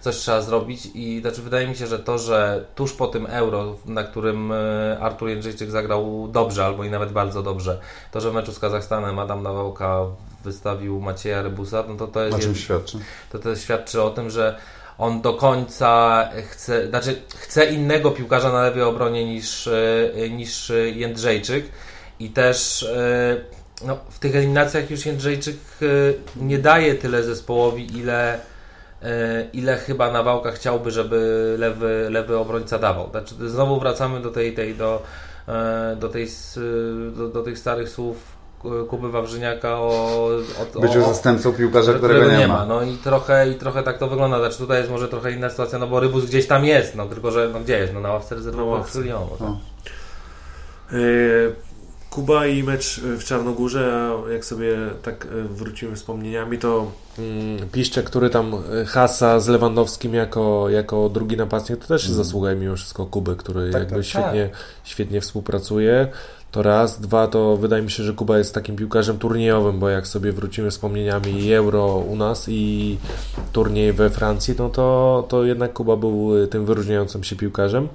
S3: coś trzeba zrobić i znaczy wydaje mi się, że to, że tuż po tym euro, na którym y, Artur Jędrzejczyk zagrał dobrze albo i nawet bardzo dobrze, to, że w meczu z Kazachstanem Adam Nawałka wystawił Macieja Rebusa, no to to jest...
S1: Czym świadczy?
S3: To, to świadczy o tym, że on do końca chce, znaczy chce innego piłkarza na lewej obronie niż, y, niż Jędrzejczyk i też no, w tych eliminacjach już Jędrzejczyk e, nie daje tyle zespołowi, ile, e, ile chyba Nawałka chciałby, żeby lewy, lewy obrońca dawał. Znaczy, znowu wracamy do tej, tej, do, e, do, tej, do, do tych starych słów Kuby Wawrzyniaka o,
S1: o byciu zastępcą piłkarza, którego, którego nie ma.
S3: No i trochę, i trochę tak to wygląda. Znaczy tutaj jest może trochę inna sytuacja, no bo Rybus gdzieś tam jest, no tylko że no gdzie jest? No na ławce rezerwowej w.
S2: Kuba i mecz w Czarnogórze, a jak sobie tak e, wrócimy wspomnieniami, to mm, Piszczek, który tam e, hasa z Lewandowskim jako, jako drugi napastnik, to też jest mm. zasługa mimo wszystko Kuby, który tak, jakby tak, świetnie, tak. świetnie współpracuje. To raz, dwa, to wydaje mi się, że Kuba jest takim piłkarzem turniejowym, bo jak sobie wrócimy wspomnieniami Euro u nas i turniej we Francji, no to, to jednak Kuba był tym wyróżniającym się piłkarzem.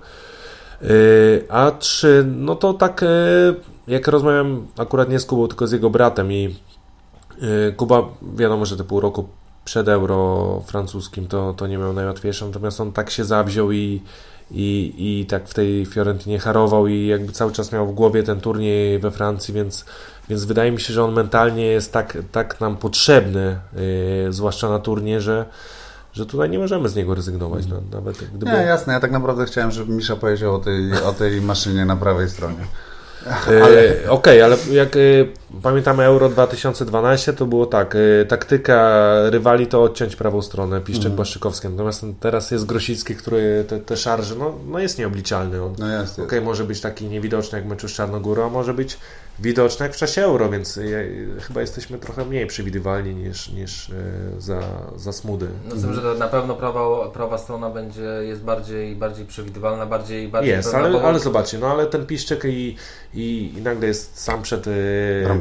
S2: A trzy, no to tak jak rozmawiam akurat nie z Kubą, tylko z jego bratem i Kuba, wiadomo, że te pół roku przed euro francuskim to, to nie miał najłatwiejsze, natomiast on tak się zawziął i, i, i tak w tej Fiorentinie harował i jakby cały czas miał w głowie ten turniej we Francji, więc, więc wydaje mi się, że on mentalnie jest tak, tak nam potrzebny, yy, zwłaszcza na turnie, że, że tutaj nie możemy z niego rezygnować. No, nawet
S1: gdyby... Nie, jasne, ja tak naprawdę chciałem, żeby Misza powiedział o tej, o tej maszynie na prawej stronie.
S2: Ale... Okej, ale jak y, pamiętamy Euro 2012, to było tak, y, taktyka rywali to odciąć prawą stronę, Piszczek mm. Błaszczykowski, natomiast teraz jest Grosicki, który te, te szarże, no, no jest nieobliczalny. On, no jest, Okej, okay, może być taki niewidoczny jak meczu z Czarnogórą, a może być widoczne jak w czasie euro, więc chyba jesteśmy trochę mniej przewidywalni niż, niż e, za, za smudy.
S3: No z tym, że na pewno prawa, prawa strona będzie, jest bardziej, bardziej przewidywalna, bardziej, bardziej
S2: Jest, ale, ale zobaczcie, no ale ten Piszczek i, i, i nagle jest sam przed e,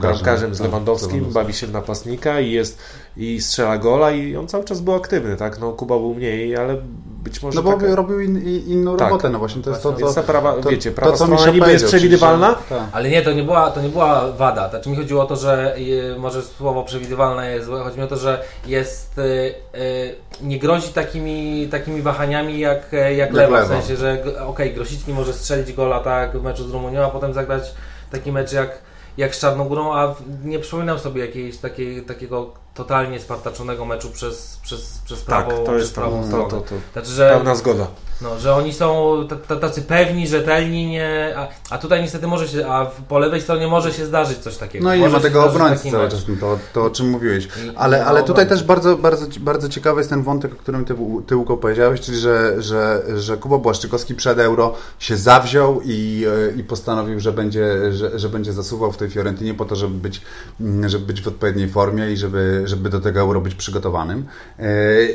S2: bramkarzem, bramkarzem z tak, Lewandowskim, bawi się w napastnika i jest i strzela gola i on cały czas był aktywny, tak? No Kuba był mniej, ale być może...
S1: No bo taka... robił in, inną tak. robotę, no właśnie to jest to,
S2: co... prawa, to, wiecie, prawa to, strona niby jest przewidywalna.
S3: Tak. Ale nie, to nie, była, to nie była wada. Znaczy mi chodziło o to, że może słowo przewidywalne jest złe, chodzi mi o to, że jest... Y, y, nie grozi takimi, takimi wahaniami jak, jak lewa, w sensie, że okej, okay, Grosicki może strzelić gola tak w meczu z Rumunią, a potem zagrać taki mecz jak jak z Czarnogórą, a nie przypominam sobie jakiegoś takiej, takiego totalnie spartaczonego meczu przez, przez, przez
S2: tak,
S3: prawą,
S2: to jest
S3: prawą
S2: to, stronę. To, to, to, znaczy, że, pełna zgoda.
S3: No, że oni są tacy pewni, rzetelni, nie, a, a tutaj niestety może się, a po lewej stronie może się zdarzyć coś takiego.
S1: No i nie ma tego obrońcy cały czas, to, to o czym mówiłeś. Ale, ale tutaj też bardzo, bardzo, bardzo ciekawy jest ten wątek, o którym ty, ty Łuko powiedziałeś, czyli że, że, że Kuba Błaszczykowski przed Euro się zawziął i, e, i postanowił, że będzie, że, że będzie zasuwał w tej Fiorentinie po to, żeby być, mm, żeby być w odpowiedniej formie i żeby, żeby do tego Euro być przygotowanym. E,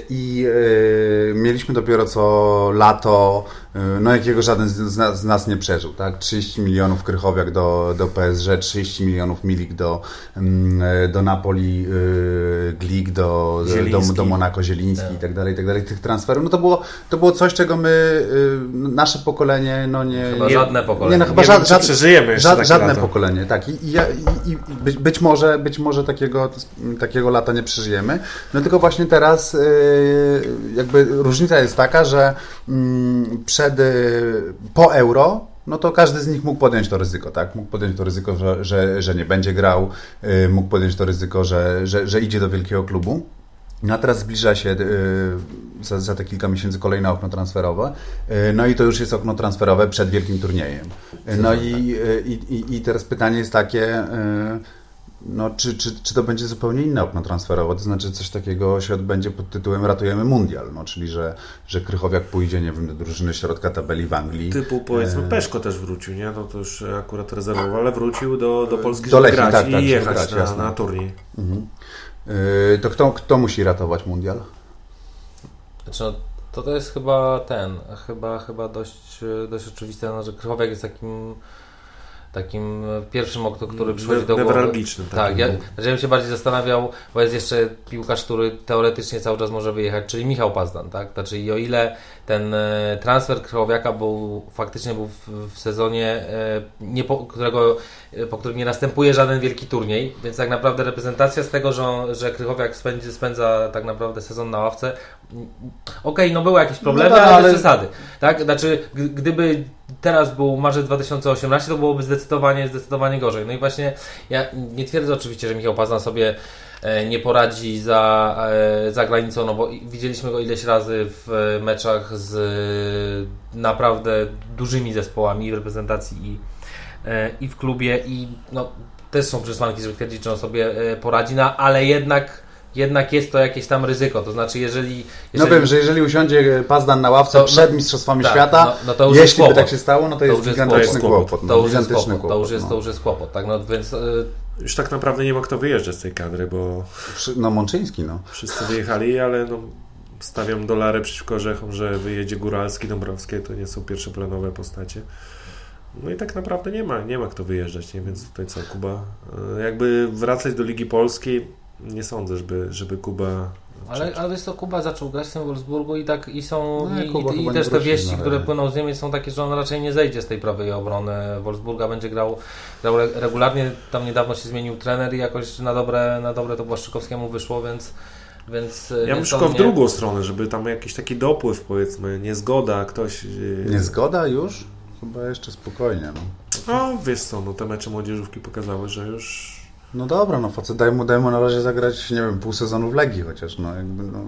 S1: I e, mieliśmy dopiero co lato Y, no jakiego żaden z nas, z nas, nie przeżył, tak? 30 milionów Krychowiak do, do PSG, 30 milionów Milik do, mm, e, do Napoli, Glik do, do, do Monako, Zieliński tak. i tak dalej, i tak dalej, tych transferów, no to było, to było coś, czego my, nasze pokolenie, no nie...
S3: Chyba żadne pokolenie.
S2: Nie, no chyba nie żad, żad, przeżyjemy
S1: żad, Żadne lato. pokolenie, tak. I, i, i, i być, być, może, być może takiego, takiego lata nie przeżyjemy, no tylko właśnie teraz yy, jakby różnica jest taka, że mm, przed y, po euro, no to każdy z nich mógł podjąć to ryzyko, tak? Mógł podjąć to ryzyko, że, że, że nie będzie grał, y, mógł podjąć to ryzyko, że, że, że idzie do wielkiego klubu. No a teraz zbliża się y, za, za te kilka miesięcy kolejne okno transferowe. No i to już jest okno transferowe przed wielkim turniejem. No i, i, i teraz pytanie jest takie, no, czy, czy, czy to będzie zupełnie inne okno transferowe? To znaczy coś takiego się odbędzie pod tytułem Ratujemy Mundial, no, czyli że, że Krychowiak pójdzie, nie wiem, do drużyny środka tabeli w Anglii.
S2: Typu powiedzmy e... Peszko też wrócił, nie? No to już akurat rezerwował, ale wrócił do, do Polski, do Lechii, grać tak, tak, i jechać grać, na, na turniej. Mhm.
S1: E, to kto, kto musi ratować Mundial?
S3: Znaczy, no, to, to jest chyba ten, chyba, chyba dość, dość oczywiste, no, że Krychowiak jest takim takim pierwszym, który przychodzi do głowy.
S2: Newralgicznym.
S3: Tak, ja, ja bym się bardziej zastanawiał, bo jest jeszcze piłkarz, który teoretycznie cały czas może wyjechać, czyli Michał Pazdan, tak? Znaczy i o ile ten e, transfer Krychowiaka był faktycznie był w, w sezonie, e, nie po, którego, e, po którym nie następuje żaden wielki turniej, więc tak naprawdę reprezentacja z tego, że, że Krychowiak spędzi, spędza tak naprawdę sezon na ławce, okej, okay, no były jakieś problemy, no tak, ale, ale przesady. Tak? Znaczy, gdyby teraz był marzec 2018, to byłoby zdecydowanie, zdecydowanie gorzej. No i właśnie ja nie twierdzę oczywiście, że Michał Pazna sobie nie poradzi za, e, za granicą, no bo widzieliśmy go ileś razy w meczach z naprawdę dużymi zespołami w reprezentacji i, e, i w klubie i no, też są przesłanki, żeby twierdzić, że on sobie poradzi, no, ale jednak jednak jest to jakieś tam ryzyko. To znaczy, jeżeli.
S1: jeżeli... No wiem, że jeżeli usiądzie Pazdan na ławce to, przed Mistrzostwami tak, Świata, no, no jeśli by tak się stało, no to, to jest gigantyczny kłopot. kłopot.
S3: No, to, już jest kłopot, kłopot, to, już jest, no. to już jest kłopot. Tak? No, więc.
S2: Już tak naprawdę nie ma kto wyjeżdżać z tej kadry, bo.
S1: No, Mączyński, no.
S2: Wszyscy wyjechali, ale no, stawiam dolary przeciwko orzechom, że wyjedzie Góralski, Dąbrowskie, to nie są pierwszoplanowe postacie. No i tak naprawdę nie ma, nie ma kto wyjeżdżać, nie? więc tutaj co, Kuba, y, jakby wracać do Ligi Polskiej, nie sądzę, żeby, żeby Kuba
S3: Ale, ale jest to Kuba zaczął grać w tym Wolfsburgu i tak i są no, i, i, i też te wieści, które płyną z Niemiec są takie, że on raczej nie zejdzie z tej prawej obrony Wolfsburga, będzie grał, grał regularnie, tam niedawno się zmienił trener i jakoś na dobre, na dobre to Błaszczykowskiemu wyszło, więc więc,
S2: ja bym szukał w drugą stronę, żeby tam jakiś taki dopływ powiedzmy, niezgoda, ktoś...
S1: Yy, niezgoda już? Chyba jeszcze spokojnie. No,
S2: no wiesz co, no te mecze młodzieżówki pokazały, że już
S1: no dobra, no facet, daj mu, daj mu na razie zagrać, nie wiem, pół sezonu w Legii chociaż, no jakby, no.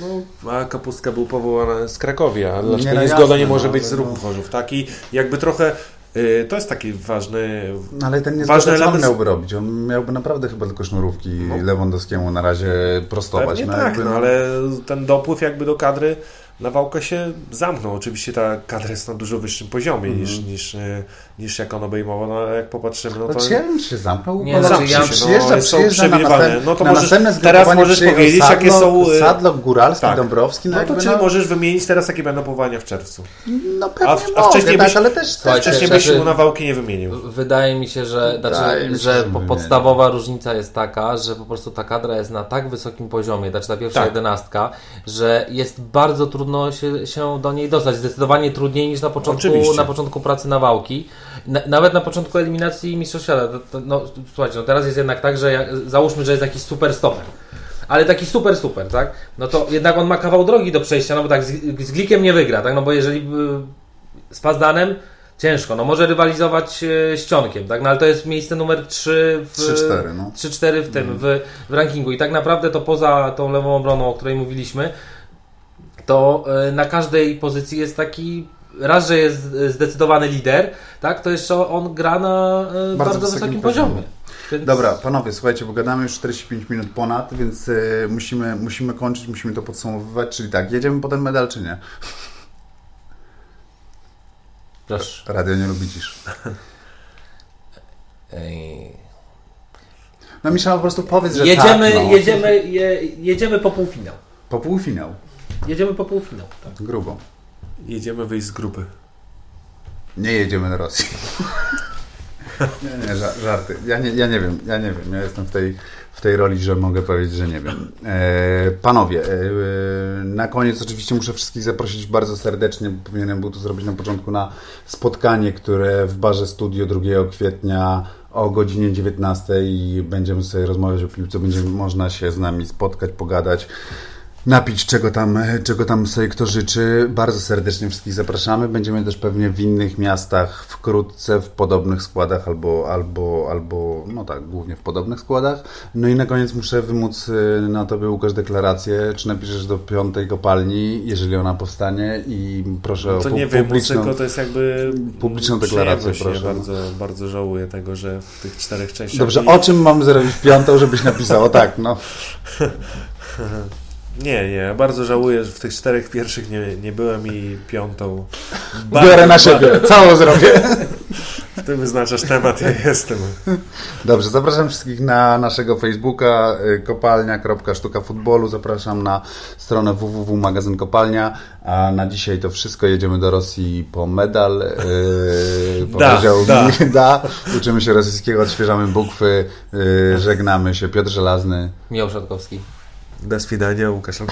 S2: No, a Kapustka był powołany z Krakowia, dlaczego nie, no, zgoda nie może no, być z ruchu no. Chorzów, tak? I jakby trochę Y, to jest taki ważny.
S1: No ale ten nie ważny element... co on miałby robić? On miałby naprawdę chyba tylko sznurówki no. Lewandowskiemu na razie prostować.
S2: No, tak, jakby, no, ale ten dopływ jakby do kadry Nawałka się zamknął. Oczywiście ta kadra jest na dużo wyższym poziomie mm. niż, niż, e, niż jak on obejmował, no ale jak popatrzymy, no to...
S1: Znaczy ja bym się zamknął?
S2: Nie, znaczy, ja przyjeżdża, no, przyjeżdża na, następne, no to na możesz, teraz możesz powiedzieć,
S1: Sadlo,
S2: jakie są...
S1: E, Sadlok, Góralski, tak. Dąbrowski.
S2: No, no to czy no... możesz wymienić teraz, jakie będą powołania w czerwcu?
S1: No pewnie a, a wcześniej
S2: mogę,
S1: byś, tak, ale też...
S2: Wcześniej byś mu Nawałki nie wymienił.
S3: Wydaje mi się, że, znaczy, że podstawowa różnica jest taka, że po prostu ta kadra jest na tak wysokim poziomie, znaczy ta pierwsza tak. jedenastka, że jest bardzo trudno się, się do niej dostać. Zdecydowanie trudniej niż na początku, na początku pracy na wałki. Na, nawet na początku eliminacji Mistrzostw Świata. No, słuchajcie, no teraz jest jednak tak, że załóżmy, że jest jakiś super stoper. Ale taki super, super, tak? No to jednak on ma kawał drogi do przejścia, no bo tak z, z Glikiem nie wygra, tak? No bo jeżeli y, z Pazdanem ciężko, no może rywalizować y, z Cionkiem, tak? No ale to jest miejsce numer 3 w 3-4 no. w tym, mm. w, w rankingu i tak naprawdę to poza tą lewą obroną, o której mówiliśmy, to e, na każdej pozycji jest taki raz, że jest zdecydowany lider, tak, to jeszcze on gra na e, bardzo, bardzo wysokim, poziomie. poziomie.
S1: Więc... Dobra, panowie, słuchajcie, bo gadamy już 45 minut ponad, więc y, musimy, musimy kończyć, musimy to podsumowywać, czyli tak, jedziemy po ten medal, czy nie?
S3: Proszę.
S1: Radio nie lubi cisz. No Michał, po prostu powiedz, że
S3: jedziemy,
S1: tak, no.
S3: jedziemy, je, jedziemy po półfinał.
S1: Po półfinał.
S3: Jedziemy po półfinał. Tak.
S1: Grubo.
S2: Jedziemy wyjść z grupy.
S1: Nie jedziemy do Rosji. nie, nie, żarty. Ja nie, ja nie wiem, ja nie wiem. Ja jestem w tej, w tej roli, że mogę powiedzieć, że nie wiem. E, panowie, e, na koniec oczywiście muszę wszystkich zaprosić bardzo serdecznie, bo powinienem był to zrobić na początku, na spotkanie, które w barze studio 2 kwietnia o godzinie 19 i będziemy sobie rozmawiać o piłce, będzie można się z nami spotkać, pogadać napić, czego tam, czego tam sobie kto życzy. Bardzo serdecznie wszystkich zapraszamy. Będziemy też pewnie w innych miastach wkrótce, w podobnych składach albo, albo, albo no tak, głównie w podobnych składach. No i na koniec muszę wymóc y, na Tobie, Łukasz, deklarację, czy napiszesz do piątej kopalni, jeżeli ona powstanie i proszę no
S2: to
S1: o pu
S2: nie wiem, publiczną, to jest jakby
S1: publiczną deklarację, proszę.
S2: Bardzo, bardzo żałuję tego, że w tych czterech częściach...
S1: Dobrze, o czym mam zrobić piątą, żebyś napisał? O tak, no.
S2: Nie, nie, bardzo żałuję, że w tych czterech pierwszych nie, nie byłem i piątą.
S1: Biorę na siebie, całą zrobię.
S2: Ty wyznaczasz temat, ja jestem.
S1: Dobrze, zapraszam wszystkich na naszego Facebooka y, kopalnia.sztuka futbolu. Zapraszam na stronę www.magazyn Kopalnia. A na dzisiaj to wszystko. Jedziemy do Rosji po medal. Yy, powiedział da, da. da. Uczymy się rosyjskiego, odświeżamy bukwy. Yy, żegnamy się. Piotr Żelazny.
S3: Miał Szatkowski.
S2: da o u.